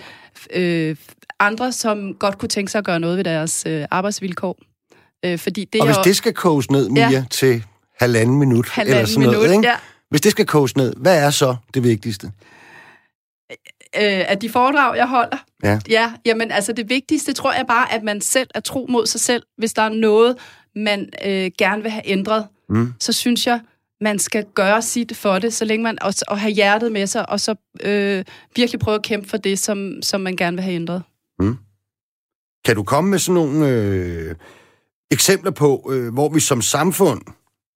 øh, andre, som godt kunne tænke sig at gøre noget ved deres øh, arbejdsvilkår. Øh, fordi det og hvis jo... det skal koges ned, Mia, ja. til halvanden minut, halvanden eller sådan minut, noget, ikke? Ja. hvis det skal koges ned, hvad er så det vigtigste? Øh, at de foredrag, jeg holder. Ja. ja. Jamen, altså det vigtigste tror jeg bare, at man selv er tro mod sig selv. Hvis der er noget, man øh, gerne vil have ændret, mm. så synes jeg, man skal gøre sit for det, så længe man også og have hjertet med sig, og så øh, virkelig prøve at kæmpe for det, som, som man gerne vil have ændret. Mm. Kan du komme med sådan nogle øh, eksempler på, øh, hvor vi som samfund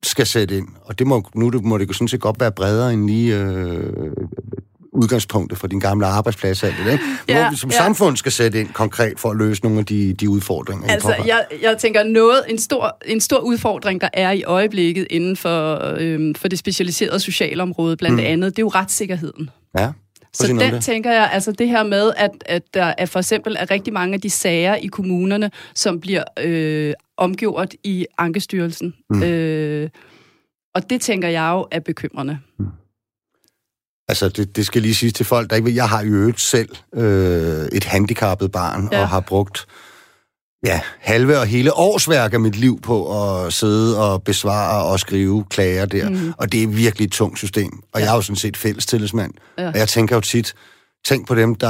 skal sætte ind? Og det må, nu må det jo sådan set godt være bredere end lige øh, udgangspunktet for din gamle arbejdsplads. Alt det, ikke? Hvor ja, vi som ja. samfund skal sætte ind konkret for at løse nogle af de, de udfordringer. Altså, jeg, jeg tænker, noget, en, stor, en stor udfordring, der er i øjeblikket inden for, øh, for det specialiserede socialområde, blandt mm. andet, det er jo retssikkerheden. Ja. Så den det. tænker jeg, altså det her med, at, at der er for eksempel er rigtig mange af de sager i kommunerne, som bliver øh, omgjort i Ankestyrelsen. Mm. Øh, og det tænker jeg jo er bekymrende. Mm. Altså, det, det skal lige siges til folk, der ikke ved, jeg har i øvrigt selv øh, et handicappet barn, ja. og har brugt ja, halve og hele årsværk af mit liv på at sidde og besvare og skrive klager der. Mm. Og det er virkelig et tungt system. Og ja. jeg er jo sådan set fællestillidsmand. Ja. Og jeg tænker jo tit, tænk på dem, der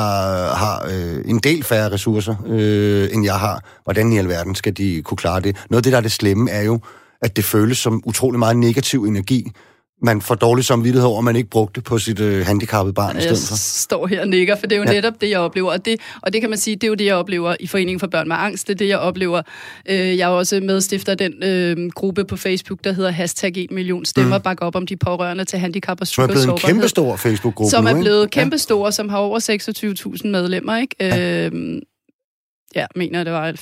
har øh, en del færre ressourcer, øh, end jeg har. Hvordan i alverden skal de kunne klare det? Noget af det, der er det slemme, er jo, at det føles som utrolig meget negativ energi, man får dårlig samvittighed over, at man ikke brugte på sit øh, handicappede barn i stedet for. Jeg står her og nikker, for det er jo ja. netop det, jeg oplever. Og det, og det kan man sige, det er jo det, jeg oplever i Foreningen for Børn med Angst. Det er det, jeg oplever. Øh, jeg er også medstifter den øh, gruppe på Facebook, der hedder hashtag 1 million stemmer, mm. bakker op om de pårørende til handicap og Som er blevet en kæmpestor Facebook-gruppe Som er blevet kæmpestor, ja. som har over 26.000 medlemmer, ikke? Ja. Øh, ja, mener, det var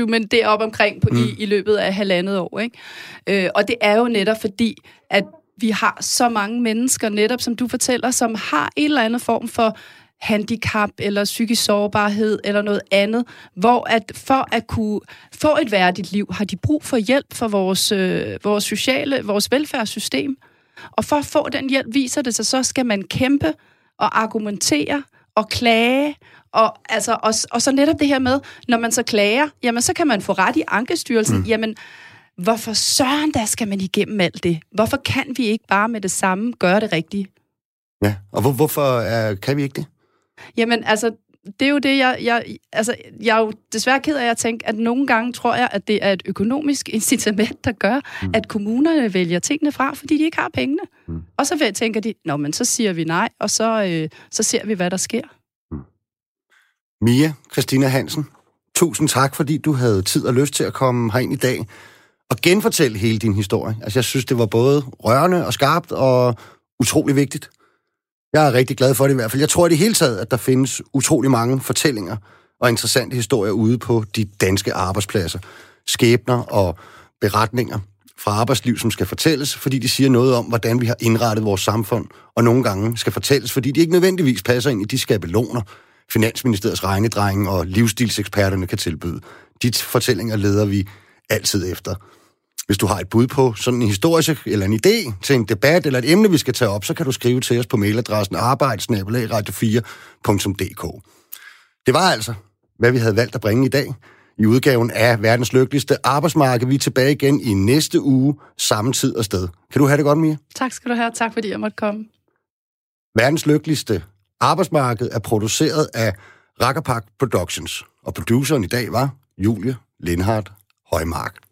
24.026, men det er op omkring på, mm. i, i løbet af halvandet år. Ikke? Øh, og det er jo netop fordi, at vi har så mange mennesker, netop som du fortæller, som har en eller anden form for handicap eller psykisk sårbarhed eller noget andet, hvor at for at kunne få et værdigt liv, har de brug for hjælp fra vores, øh, vores sociale, vores velfærdssystem. Og for at få den hjælp, viser det sig, så skal man kæmpe og argumentere og klage og, altså, og, og så netop det her med, når man så klager, jamen så kan man få ret i ankestyrelsen. Mm. Jamen, hvorfor søren der skal man igennem alt det? Hvorfor kan vi ikke bare med det samme gøre det rigtige? Ja, og hvor, hvorfor er, kan vi ikke det? Jamen, altså, det er jo det, jeg, jeg, altså, jeg er jo desværre ked af at tænke, at nogle gange tror jeg, at det er et økonomisk [LAUGHS] incitament, der gør, mm. at kommunerne vælger tingene fra, fordi de ikke har pengene. Mm. Og så tænker de, nå, men så siger vi nej, og så, øh, så ser vi, hvad der sker. Mm. Mia Christina Hansen, tusind tak, fordi du havde tid og lyst til at komme herind i dag og genfortælle hele din historie. Altså, jeg synes, det var både rørende og skarpt og utrolig vigtigt. Jeg er rigtig glad for det i hvert fald. Jeg tror i det hele taget, at der findes utrolig mange fortællinger og interessante historier ude på de danske arbejdspladser. Skæbner og beretninger fra arbejdsliv, som skal fortælles, fordi de siger noget om, hvordan vi har indrettet vores samfund, og nogle gange skal fortælles, fordi de ikke nødvendigvis passer ind i de skabeloner, Finansministeriets regnedrenge og livsstilseksperterne kan tilbyde. De fortællinger leder vi altid efter. Hvis du har et bud på sådan en historisk eller en idé til en debat eller et emne, vi skal tage op, så kan du skrive til os på mailadressen arbejdsnabelagradio4.dk. Det var altså, hvad vi havde valgt at bringe i dag i udgaven af verdens lykkeligste arbejdsmarked. Vi er tilbage igen i næste uge, samme tid og sted. Kan du have det godt, Mia? Tak skal du have, tak fordi jeg måtte komme. Verdens lykkeligste arbejdsmarked er produceret af Rackerpark Productions, og produceren i dag var Julie Lindhardt Højmark.